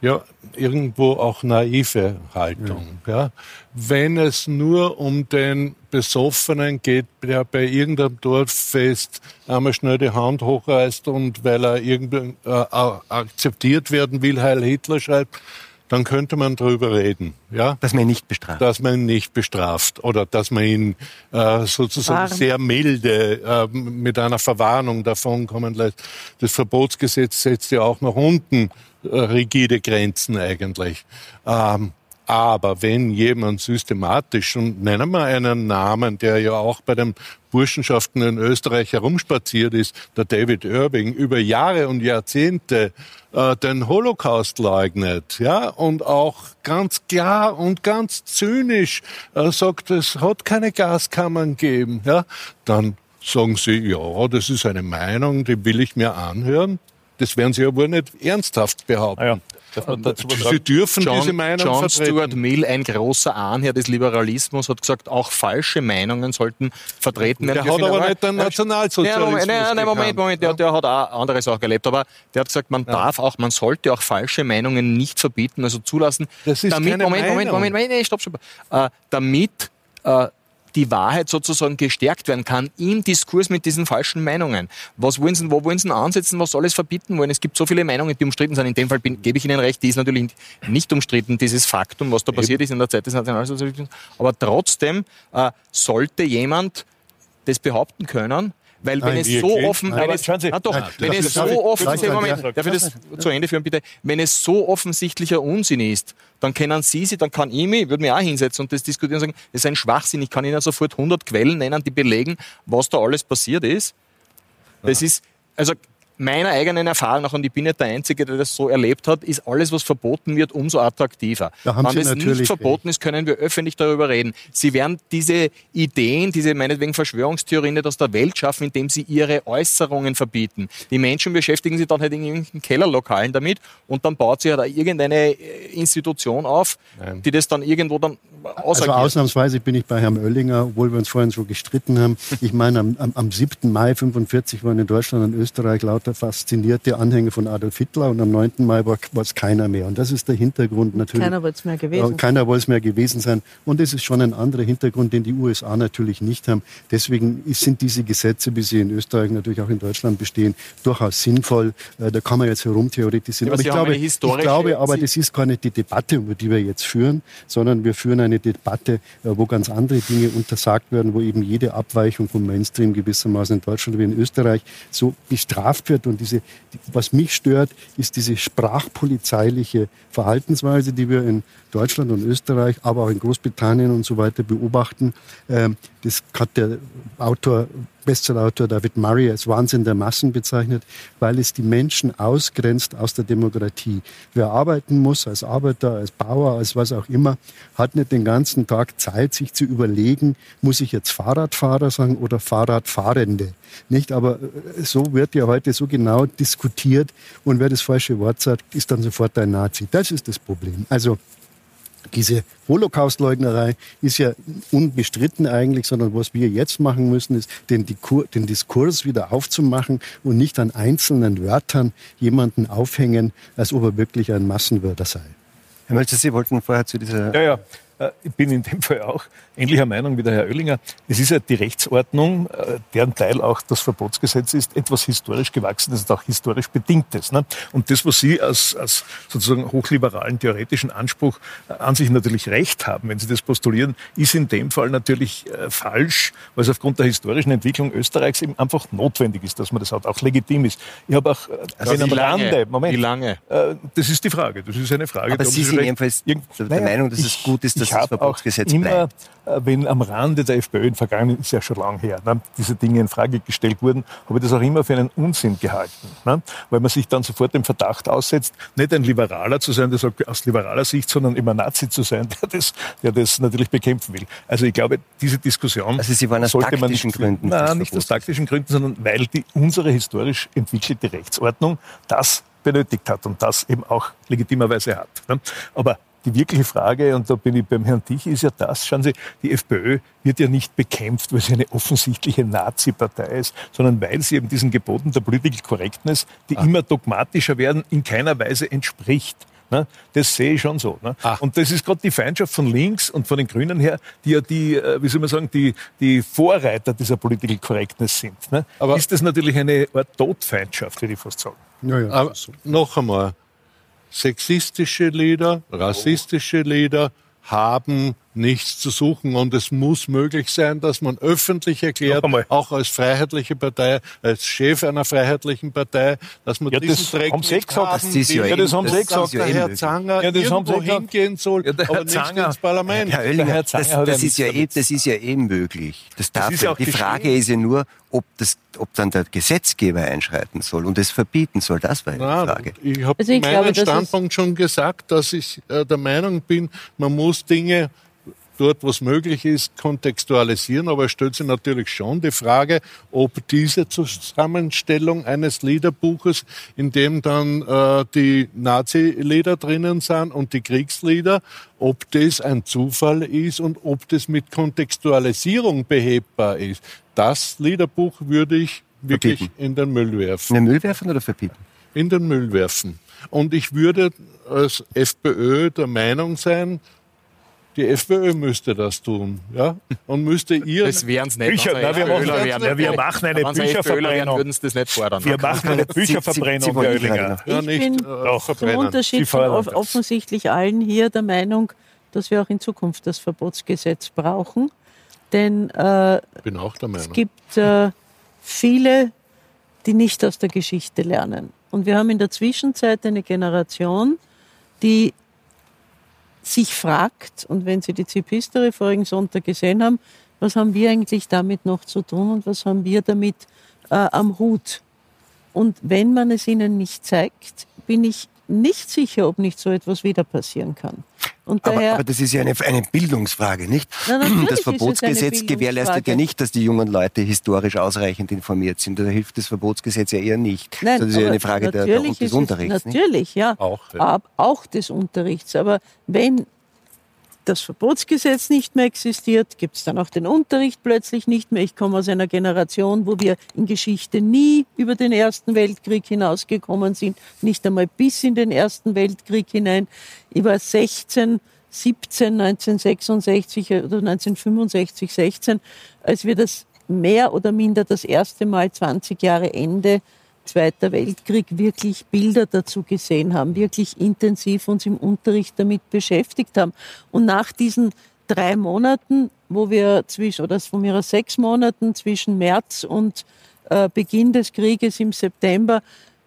ja, irgendwo auch naive Haltung. Ja. ja. Wenn es nur um den Besoffenen geht, der bei irgendeinem Dorffest einmal schnell die Hand hochreißt und weil er irgendwie äh, akzeptiert werden will, Heil Hitler schreibt, dann könnte man darüber reden. Ja? Dass man ihn nicht bestraft. Dass man ihn nicht bestraft oder dass man ihn äh, sozusagen Warn. sehr milde äh, mit einer Verwarnung davon kommen lässt. Das Verbotsgesetz setzt ja auch nach unten äh, rigide Grenzen eigentlich. Ähm, aber wenn jemand systematisch, und nennen wir einen Namen, der ja auch bei den Burschenschaften in Österreich herumspaziert ist, der David Irving, über Jahre und Jahrzehnte äh, den Holocaust leugnet, ja, und auch ganz klar und ganz zynisch äh, sagt, es hat keine Gaskammern gegeben, ja, dann sagen sie, ja, das ist eine Meinung, die will ich mir anhören. Das werden sie aber nicht ernsthaft behaupten. Ah ja. Sie dürfen John, diese Meinung John vertreten. Stuart Mill, ein großer Ahnherr des Liberalismus, hat gesagt, auch falsche Meinungen sollten vertreten werden. Der hat aber nicht den Nationalsozialismus Nein, nein, Moment, Moment, der, der hat auch anderes auch erlebt. Aber der hat gesagt, man ja. darf auch, man sollte auch falsche Meinungen nicht verbieten, also zulassen. Das ist damit, keine Moment, Moment, Moment, Moment, Moment, stopp, stopp. Äh, damit äh, die Wahrheit sozusagen gestärkt werden kann im Diskurs mit diesen falschen Meinungen. Was wollen Sie, wo wollen Sie ansetzen, was alles verbieten wollen? Es gibt so viele Meinungen, die umstritten sind. In dem Fall bin, gebe ich Ihnen recht, die ist natürlich nicht umstritten, dieses Faktum, was da passiert ist in der Zeit des Nationalsozialismus. Aber trotzdem äh, sollte jemand das behaupten können, Weil wenn es so offen, wenn es, ah, doch, wenn es so offen, Moment, darf ich das zu Ende führen bitte? Wenn es so offensichtlicher Unsinn ist, dann können Sie sich, dann kann ich mich, würde mich auch hinsetzen und das diskutieren und sagen, das ist ein Schwachsinn. Ich kann Ihnen sofort 100 Quellen nennen, die belegen, was da alles passiert ist. Das ist, also meiner eigenen Erfahrung nach, und ich bin nicht der Einzige, der das so erlebt hat, ist alles, was verboten wird, umso attraktiver. Wenn Sie es nicht verboten ist, können wir öffentlich darüber reden. Sie werden diese Ideen, diese meinetwegen Verschwörungstheorien nicht aus der Welt schaffen, indem sie ihre Äußerungen verbieten. Die Menschen beschäftigen sich dann halt in irgendwelchen Kellerlokalen damit und dann baut sich halt irgendeine äh, Institution auf, Nein. die das dann irgendwo dann ausagiert. Also ausnahmsweise bin ich bei Herrn Oellinger, obwohl wir uns vorhin so gestritten haben. Ich meine, am, am, am 7. Mai 45 waren in Deutschland und Österreich lauter faszinierte Anhänger von Adolf Hitler und am 9. Mai war, es keiner mehr. Und das ist der Hintergrund natürlich. Keiner wollte es mehr gewesen sein. Keiner wollte es mehr gewesen sein. Und es ist schon ein anderer Hintergrund, den die USA natürlich nicht haben. Deswegen sind diese Gesetze, wie sie in Österreich natürlich auch in Deutschland bestehen, durchaus sinnvoll. Äh, da kann man jetzt herumtheoretisieren. Ja, aber, ich glaube, ich glaube aber, das ist gar nicht die Debatte, über die wir jetzt führen, sondern wir führen eine Debatte, äh, wo ganz andere Dinge untersagt werden, wo eben jede Abweichung vom Mainstream gewissermaßen in Deutschland wie in Österreich so bestraft wird wird. Und diese, was mich stört, ist diese sprachpolizeiliche Verhaltensweise, die wir in Deutschland und Österreich, aber auch in Großbritannien und so weiter beobachten. Ähm, das hat der Autor, Bestsellerautor David Murray als Wahnsinn der Massen bezeichnet, weil es die Menschen ausgrenzt aus der Demokratie. Wer arbeiten muss, als Arbeiter, als Bauer, als was auch immer, hat nicht den ganzen Tag Zeit, sich zu überlegen, muss ich jetzt Fahrradfahrer sagen oder Fahrradfahrende. Nicht? Aber äh, so wird ja heute so genau diskutiert und wer das falsche Wort sagt, ist dann sofort ein Nazi. Das ist das Problem. Also diese Holocaust-Leugnerei ist ja unbestritten eigentlich, sondern was wir jetzt machen müssen, ist den, den, Diskurs wieder aufzumachen und nicht an einzelnen Wörtern jemanden aufhängen, als ob er wirklich ein Massenwörter sei. Herr Mölzer, Sie wollten vorher zu dieser... Ja, ja. Äh, ich bin in dem Fall auch ähnlicher Meinung wie der Herr Oellinger. Es ist ja die Rechtsordnung, äh, deren Teil auch das Verbotsgesetz ist, etwas historisch gewachsenes und auch historisch bedingtes. Ne? Und das, was Sie als, als sozusagen hochliberalen theoretischen Anspruch äh, an sich natürlich recht haben, wenn Sie das postulieren, ist in dem Fall natürlich falsch, weil es aufgrund der historischen Entwicklung Österreichs eben einfach notwendig ist, dass man das hat, auch legitim ist. Ich habe auch also am Rande, Moment. Wie lange? Das ist die Frage, das ist eine Frage. Aber Sie sind jedenfalls der Meinung, dass es gut ist, dass das Verbotsgesetz bleibt. Äh, wenn am Rande der FPÖ in Vergangenheit, ist ja schon lange her, ne, diese Dinge in Frage gestellt wurden, habe ich das auch immer für einen Unsinn gehalten. Ne, weil man sich dann sofort dem Verdacht aussetzt, nicht ein Liberaler zu sein, der sagt aus liberaler Sicht, sondern immer Nazi zu sein, der das, der das natürlich bekämpfen will. Also ich glaube, diese Diskussion also Sie waren aus sollte man nicht, Gründen. Nein, nicht aus taktischen Gründen, sondern weil die, unsere historisch entwickelte Rechtsordnung das benötigt hat und das eben auch legitimerweise hat. Ne. Aber die wirkliche Frage, und da bin ich beim Herrn Tich, ist ja das, schauen Sie, die FPÖ wird ja nicht bekämpft, weil sie eine offensichtliche Nazi-Partei ist, sondern weil sie eben diesen Geboten der Political Correctness, die ah. immer dogmatischer werden, in keiner Weise entspricht. Ne? Das sehe ich schon so. Ne? Ah. Und das ist gerade die Feindschaft von links und von den Grünen her, die ja die, äh, wie soll man sagen, die, die Vorreiter dieser Political Correctness sind. Ne? Aber ist das natürlich eine Art Todfeindschaft, würde ich fast sagen. Ja, ja. Aber noch einmal, sexistische Lieder, rassistische Lieder haben nichts zu suchen. Und es muss möglich sein, dass man öffentlich erklärt, auch als freiheitliche Partei, als Chef einer freiheitlichen Partei, dass man ja, diesen Dreck haben Sie gesagt. Das ist ja, ja, das haben Sie gesagt. Der Herr Zanger ja, das irgendwo hingehen soll, ja, aber nicht ins Parlament. Herr Oellinger, Herr das, das, ist ja eh, das ist ja eh möglich. Das darf das ja die Frage ist ja nur, ob, das, ob dann der Gesetzgeber einschreiten soll und es verbieten soll. Das war die Frage. Ich habe also meinen glaube, Standpunkt schon gesagt, dass ich äh, der Meinung bin, man muss Dinge dort, wo es möglich ist, kontextualisieren. Aber es stellt sich natürlich schon die Frage, ob diese Zusammenstellung eines Liederbuches, in dem dann äh, die Nazi-Lieder drinnen sind und die Kriegslieder, ob das ein Zufall ist und ob das mit Kontextualisierung behebbar ist. Das Liederbuch würde ich wirklich verbieten. in den Müll werfen. In den Müll werfen oder verbieten? In den Müll werfen. Und ich würde als FPÖ der Meinung sein, die FPÖ müsste das tun, ja, und müsste ihr. Das wären es nicht. Bücher, na, wir, machen, wären, ja, wir machen eine Bücherverbrennung. würden das nicht fordern. Wir machen eine Bücherverbrennung, Herr Oellinger. Ja, nicht, ich bin äh, zum Unterschied von offensichtlich allen hier der Meinung, dass wir auch in Zukunft das Verbotsgesetz brauchen, denn äh, bin auch der Meinung. es gibt äh, viele, die nicht aus der Geschichte lernen. Und wir haben in der Zwischenzeit eine Generation, die sich fragt, und wenn Sie die ZIP History vorigen Sonntag gesehen haben, was haben wir eigentlich damit noch zu tun und was haben wir damit äh, am Hut? Und wenn man es ihnen nicht zeigt, bin ich nicht sicher, ob nicht so etwas wieder passieren kann. Und aber, daher, aber das ist ja eine, eine Bildungsfrage, nicht? Na, das Verbotsgesetz gewährleistet ja nicht, dass die jungen Leute historisch ausreichend informiert sind. Da hilft das Verbotsgesetz ja eher nicht. Nein, das ist ja eine Frage der, der, des Unterrichts. Natürlich, nicht? ja. Auch, ja. auch des Unterrichts. Aber wenn das Verbotsgesetz nicht mehr existiert, gibt es dann auch den Unterricht plötzlich nicht mehr. Ich komme aus einer Generation, wo wir in Geschichte nie über den Ersten Weltkrieg hinausgekommen sind, nicht einmal bis in den Ersten Weltkrieg hinein. Ich war 16, 17, 1966 oder 1965, 16, als wir das mehr oder minder das erste Mal 20 Jahre Ende Zweiter Weltkrieg wirklich Bilder dazu gesehen haben, wirklich intensiv uns im Unterricht damit beschäftigt haben. Und nach diesen drei Monaten, wo wir zwischen, oder von aus sechs Monaten zwischen März und äh, Beginn des Krieges im September,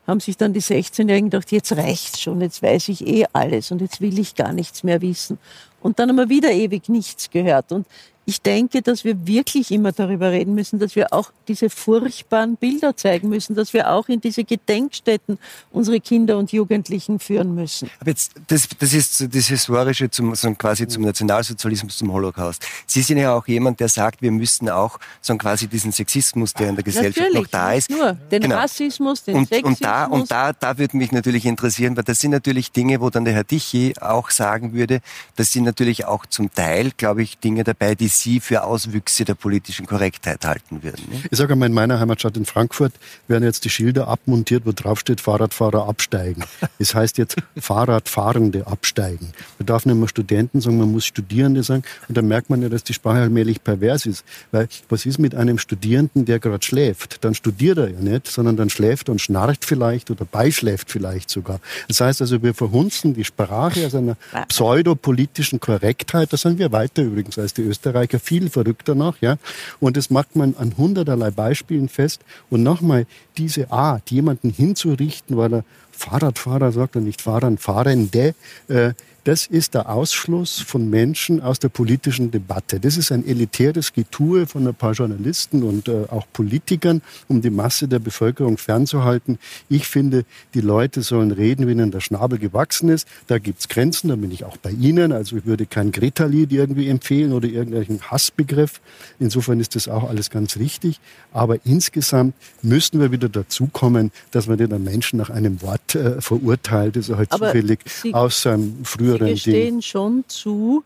haben sich dann die 16-Jährigen gedacht, jetzt reicht's schon, jetzt weiß ich eh alles und jetzt will ich gar nichts mehr wissen. Und dann haben wir wieder ewig nichts gehört. Und ich denke, dass wir wirklich immer darüber reden müssen, dass wir auch diese furchtbaren Bilder zeigen müssen, dass wir auch in diese Gedenkstätten unsere Kinder und Jugendlichen führen müssen. Aber jetzt, das, das ist das Historische zum, so quasi zum Nationalsozialismus, zum Holocaust. Sie sind ja auch jemand, der sagt, wir müssten auch so quasi diesen Sexismus, der in der Gesellschaft natürlich, noch da ist. Nur den genau. Rassismus, den und, Sexismus. Und da, und da, da würde mich natürlich interessieren, weil das sind natürlich Dinge, wo dann der Herr Tichy auch sagen würde, das sind natürlich auch zum Teil, glaube ich, Dinge dabei, die Sie für Auswüchse der politischen Korrektheit halten würden. Ne? Ich sage mal, in meiner Heimatstadt in Frankfurt werden jetzt die Schilder abmontiert, wo drauf steht, Fahrradfahrer absteigen. Es das heißt jetzt Fahrradfahrende absteigen. Man darf nicht mehr Studenten sagen, man muss Studierende sagen. Und dann merkt man ja, dass die Sprache allmählich pervers ist. Weil was ist mit einem Studierenden, der gerade schläft? Dann studiert er ja nicht, sondern dann schläft und schnarcht vielleicht oder beischläft vielleicht sogar. Das heißt also, wir verhunzen die Sprache aus einer pseudopolitischen Korrektheit. Da sind wir weiter übrigens als die Österreicher viel verrückter noch, ja. Und das macht man an hunderterlei Beispielen fest. Und nochmal, diese Art, jemanden hinzurichten, weil er Fahrradfahrer sagt er nicht Fahrern, Fahrende, äh, das ist der Ausschluss von Menschen aus der politischen Debatte. Das ist ein elitäres Getue von ein paar Journalisten und äh, auch Politikern, um die Masse der Bevölkerung fernzuhalten. Ich finde, die Leute sollen reden, wie ihnen der Schnabel gewachsen ist. Da gibt's Grenzen, da bin ich auch bei Ihnen. Also ich würde kein Greta-Lied irgendwie empfehlen oder irgendwelchen Hassbegriff. Insofern ist das auch alles ganz richtig. Aber insgesamt müssen wir wieder dazu kommen, dass man den Menschen nach einem Wort äh, verurteilt, das er halt Aber zufällig aus seinem früheren Sie gestehen schon zu,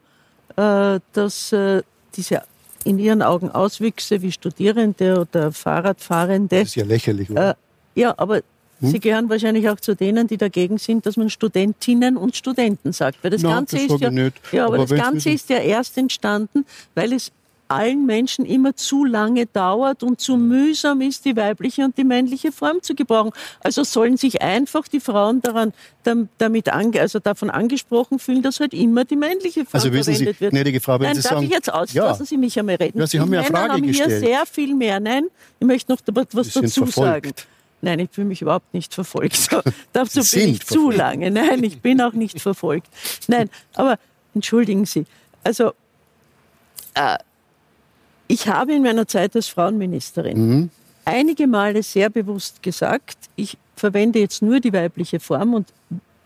äh, dass äh, diese in Ihren Augen Auswüchse wie Studierende oder Fahrradfahrende. Das ist ja lächerlich, oder? Äh, ja, aber hm? Sie gehören wahrscheinlich auch zu denen, die dagegen sind, dass man Studentinnen und Studenten sagt. Weil das no, Ganze das ist ja, ja, aber, aber das Ganze ist ja erst entstanden, weil es allen Menschen immer zu lange dauert und zu mühsam ist, die weibliche und die männliche Form zu gebrauchen. Also sollen sich einfach die Frauen daran, damit ange, also davon angesprochen fühlen, dass halt immer die männliche Form also wissen verwendet Sie, wird. Gnädige Frau, wenn Nein, Sie darf sagen, ich jetzt aus? Ja. Lassen Sie mich einmal reden. Ja, Sie haben ja eine Frage haben gestellt. hier sehr viel mehr. Nein, ich möchte noch was dazu sagen. Nein, ich fühle mich überhaupt nicht verfolgt. Dazu bin ich zu lange. Nein, ich bin auch nicht verfolgt. Nein, aber entschuldigen Sie. Also äh, ich habe in meiner Zeit als Frauenministerin mhm. einige Male sehr bewusst gesagt, ich verwende jetzt nur die weibliche Form und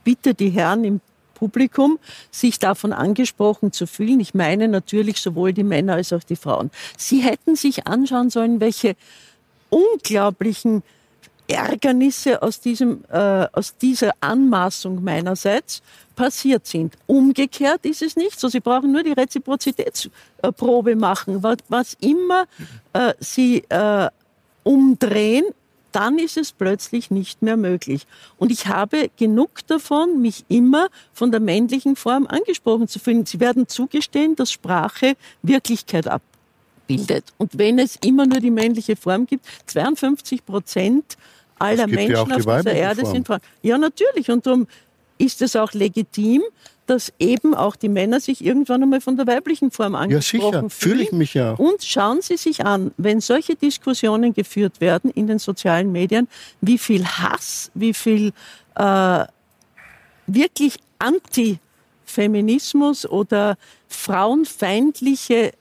bitte die Herren im Publikum, sich davon angesprochen zu fühlen. Ich meine natürlich sowohl die Männer als auch die Frauen. Sie hätten sich anschauen sollen, welche unglaublichen Ärgernisse aus, diesem, äh, aus dieser Anmaßung meinerseits passiert sind. Umgekehrt ist es nicht so. Sie brauchen nur die Reziprozitätsprobe machen. Was, was immer äh, Sie äh, umdrehen, dann ist es plötzlich nicht mehr möglich. Und ich habe genug davon, mich immer von der männlichen Form angesprochen zu fühlen. Sie werden zugestehen, dass Sprache Wirklichkeit abbildet. Und wenn es immer nur die männliche Form gibt, 52 Prozent aller Menschen ja auf dieser Erde Form. sind Frauen. Ja, natürlich. Und darum ist es auch legitim, dass eben auch die Männer sich irgendwann einmal von der weiblichen Form angesprochen ja, sicher. fühlen. Fühle ich mich ja. Und schauen Sie sich an, wenn solche Diskussionen geführt werden in den sozialen Medien, wie viel Hass, wie viel äh, wirklich Antifeminismus oder frauenfeindliche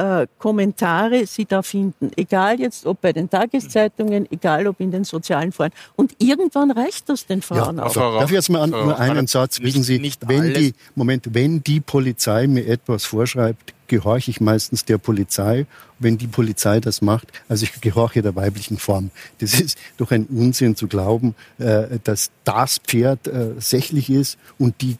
äh, Kommentare Sie da finden. Egal jetzt, ob bei den Tageszeitungen, egal ob in den sozialen Foren. Und irgendwann reicht das den Frauen ja, auch. Darf ich jetzt mal an, nur einen Satz? Wissen Sie, nicht wenn die, Moment, wenn die Polizei mir etwas vorschreibt, gehorche ich meistens der Polizei wenn die Polizei das macht. Also ich gehorche der weiblichen Form. Das ist doch ein Unsinn zu glauben, äh, dass das Pferd äh, sächlich ist und die,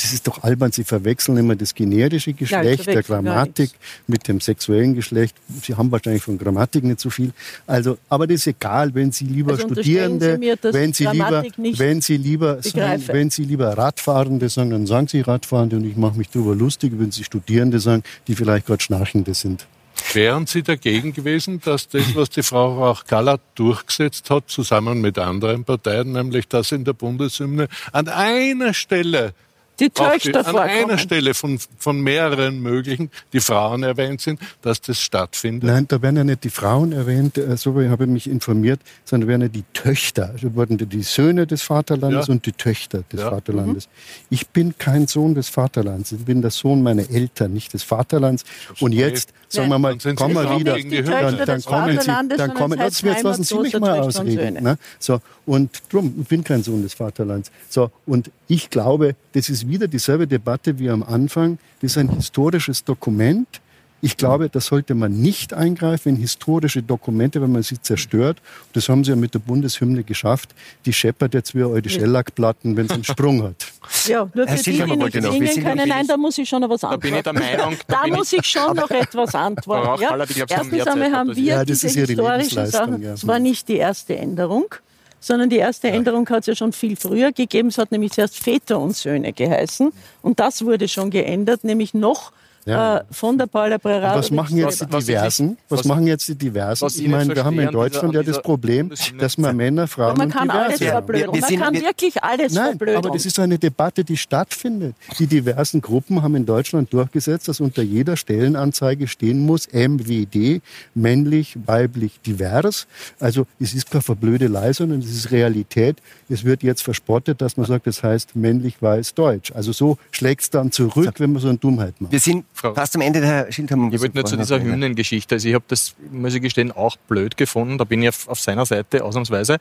das ist doch albern. Sie verwechseln immer das generische Geschlecht der Grammatik mit dem sexuellen Geschlecht. Sie haben wahrscheinlich von Grammatik nicht so viel. Also, aber das ist egal, wenn Sie lieber also Studierende, Sie mir, wenn Sie lieber, wenn Sie lieber, sagen, wenn Sie lieber Radfahrende sagen, dann sagen Sie Radfahrende und ich mache mich darüber lustig, wenn Sie Studierende sagen, die vielleicht gerade Schnarchende sind. Wären Sie dagegen gewesen, dass das, was die Frau Rauch-Kallert durchgesetzt hat, zusammen mit anderen Parteien, nämlich dass in der Bundeshymne an einer Stelle die Töchter die, an einer Stelle von, von mehreren möglichen, die Frauen erwähnt sind, dass das stattfindet? Nein, da werden ja nicht die Frauen erwähnt, äh, so habe ich mich informiert, sondern werden ja die Töchter, also wurden die Söhne des Vaterlandes ja. und die Töchter des ja. Vaterlandes. Mhm. Ich bin kein Sohn des Vaterlands, ich bin der Sohn meiner Eltern, nicht des Vaterlands. Und jetzt, sagen wir mal, kommen wir wieder, dann, dann kommen Sie, dann kommen, jetzt lassen Sie mich mal ausreden. Ne? So, und drum, ich bin kein Sohn des Vaterlands. So, und ich glaube, das ist wieder dieselbe Debatte wie am Anfang. Das ist ein historisches Dokument. Ich glaube, da sollte man nicht eingreifen in historische Dokumente, wenn man sie zerstört. Das haben sie ja mit der Bundeshymne geschafft. Die scheppert jetzt wie eure Schellackplatten, wenn sie einen Sprung hat. Ja, nur für die, die nicht singen können, nein, da muss ich schon noch was antworten. Da bin ich der Meinung. Da, muss ich schon noch etwas antworten. Ja? Erstens einmal haben wir ja, diese historischen Sachen. Ja. Das war nicht die erste Änderung sondern die erste. Änderung hat es ja schon viel früher gegeben. Es hat nämlich zuerst Väter und Söhne geheißen. Und das wurde schon geändert, nämlich noch ja. Äh, von der Paula Brera. Was machen jetzt die Diversen? Was, was, machen jetzt die Diversen? Ich meine, wir haben in Deutschland ja das Problem, dass man Männer, Frauen man kann alles verblödeln. Man kann wirklich alles Nein, verblödeln. aber das ist eine Debatte, die stattfindet. Die diversen Gruppen haben in Deutschland durchgesetzt, dass unter jeder Stellenanzeige stehen muss, MWD, männlich, weiblich, divers. Also es ist keine Verblödelei, sondern es ist Realität. Es wird jetzt verspottet, dass man sagt, das heißt männlich, weiß, deutsch. Also so schlägt es dann zurück, wenn man so eine Dummheit macht. Wir sind Frau. Fast am Ende der Schildhammer. Ich wollte nur zu dieser Hymnengeschichte. Also ich habe das, muss ich gestehen, auch blöd gefunden. Da bin ich auf, auf seiner Seite ausnahmsweise.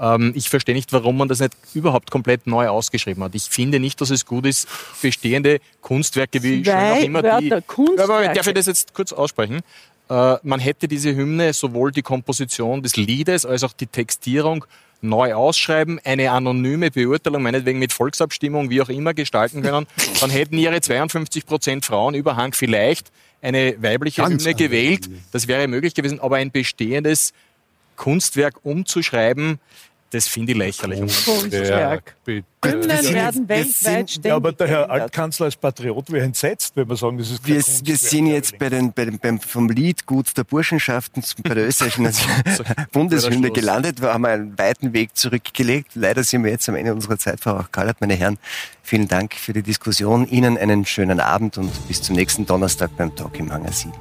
Ähm, ich verstehe nicht, warum man das nicht überhaupt komplett neu ausgeschrieben hat. Ich finde nicht, dass es gut ist, bestehende Kunstwerke wie Zwei schön auch immer Wörter, die. Kunstwerke. Aber darf ich das jetzt kurz aussprechen? Äh, man hätte diese Hymne sowohl die Komposition des Liedes als auch die Textierung neu ausschreiben, eine anonyme Beurteilung, meinetwegen mit Volksabstimmung, wie auch immer, gestalten können, dann hätten ihre 52 Prozent Frauenüberhang vielleicht eine weibliche Ganz Hymne gewählt. Das wäre möglich gewesen, aber ein bestehendes Kunstwerk umzuschreiben, das finde ich lächerlich. Kunstwerk. Hymnen werden weltweit ständig ja, aber der Herr Altkanzler als Patriot wäre entsetzt, wenn wir sagen, das ist Wir, wir sind jetzt bei den, bei den, beim, vom Liedgut der Burschenschaften bei der österreichischen Bundeshymne gelandet. Wir haben einen weiten Weg zurückgelegt. Leider sind wir jetzt am Ende unserer Zeit, Frau Kallert, meine Herren. Vielen Dank für die Diskussion. Ihnen einen schönen Abend und bis zum nächsten Donnerstag beim Talk im Hangar 7.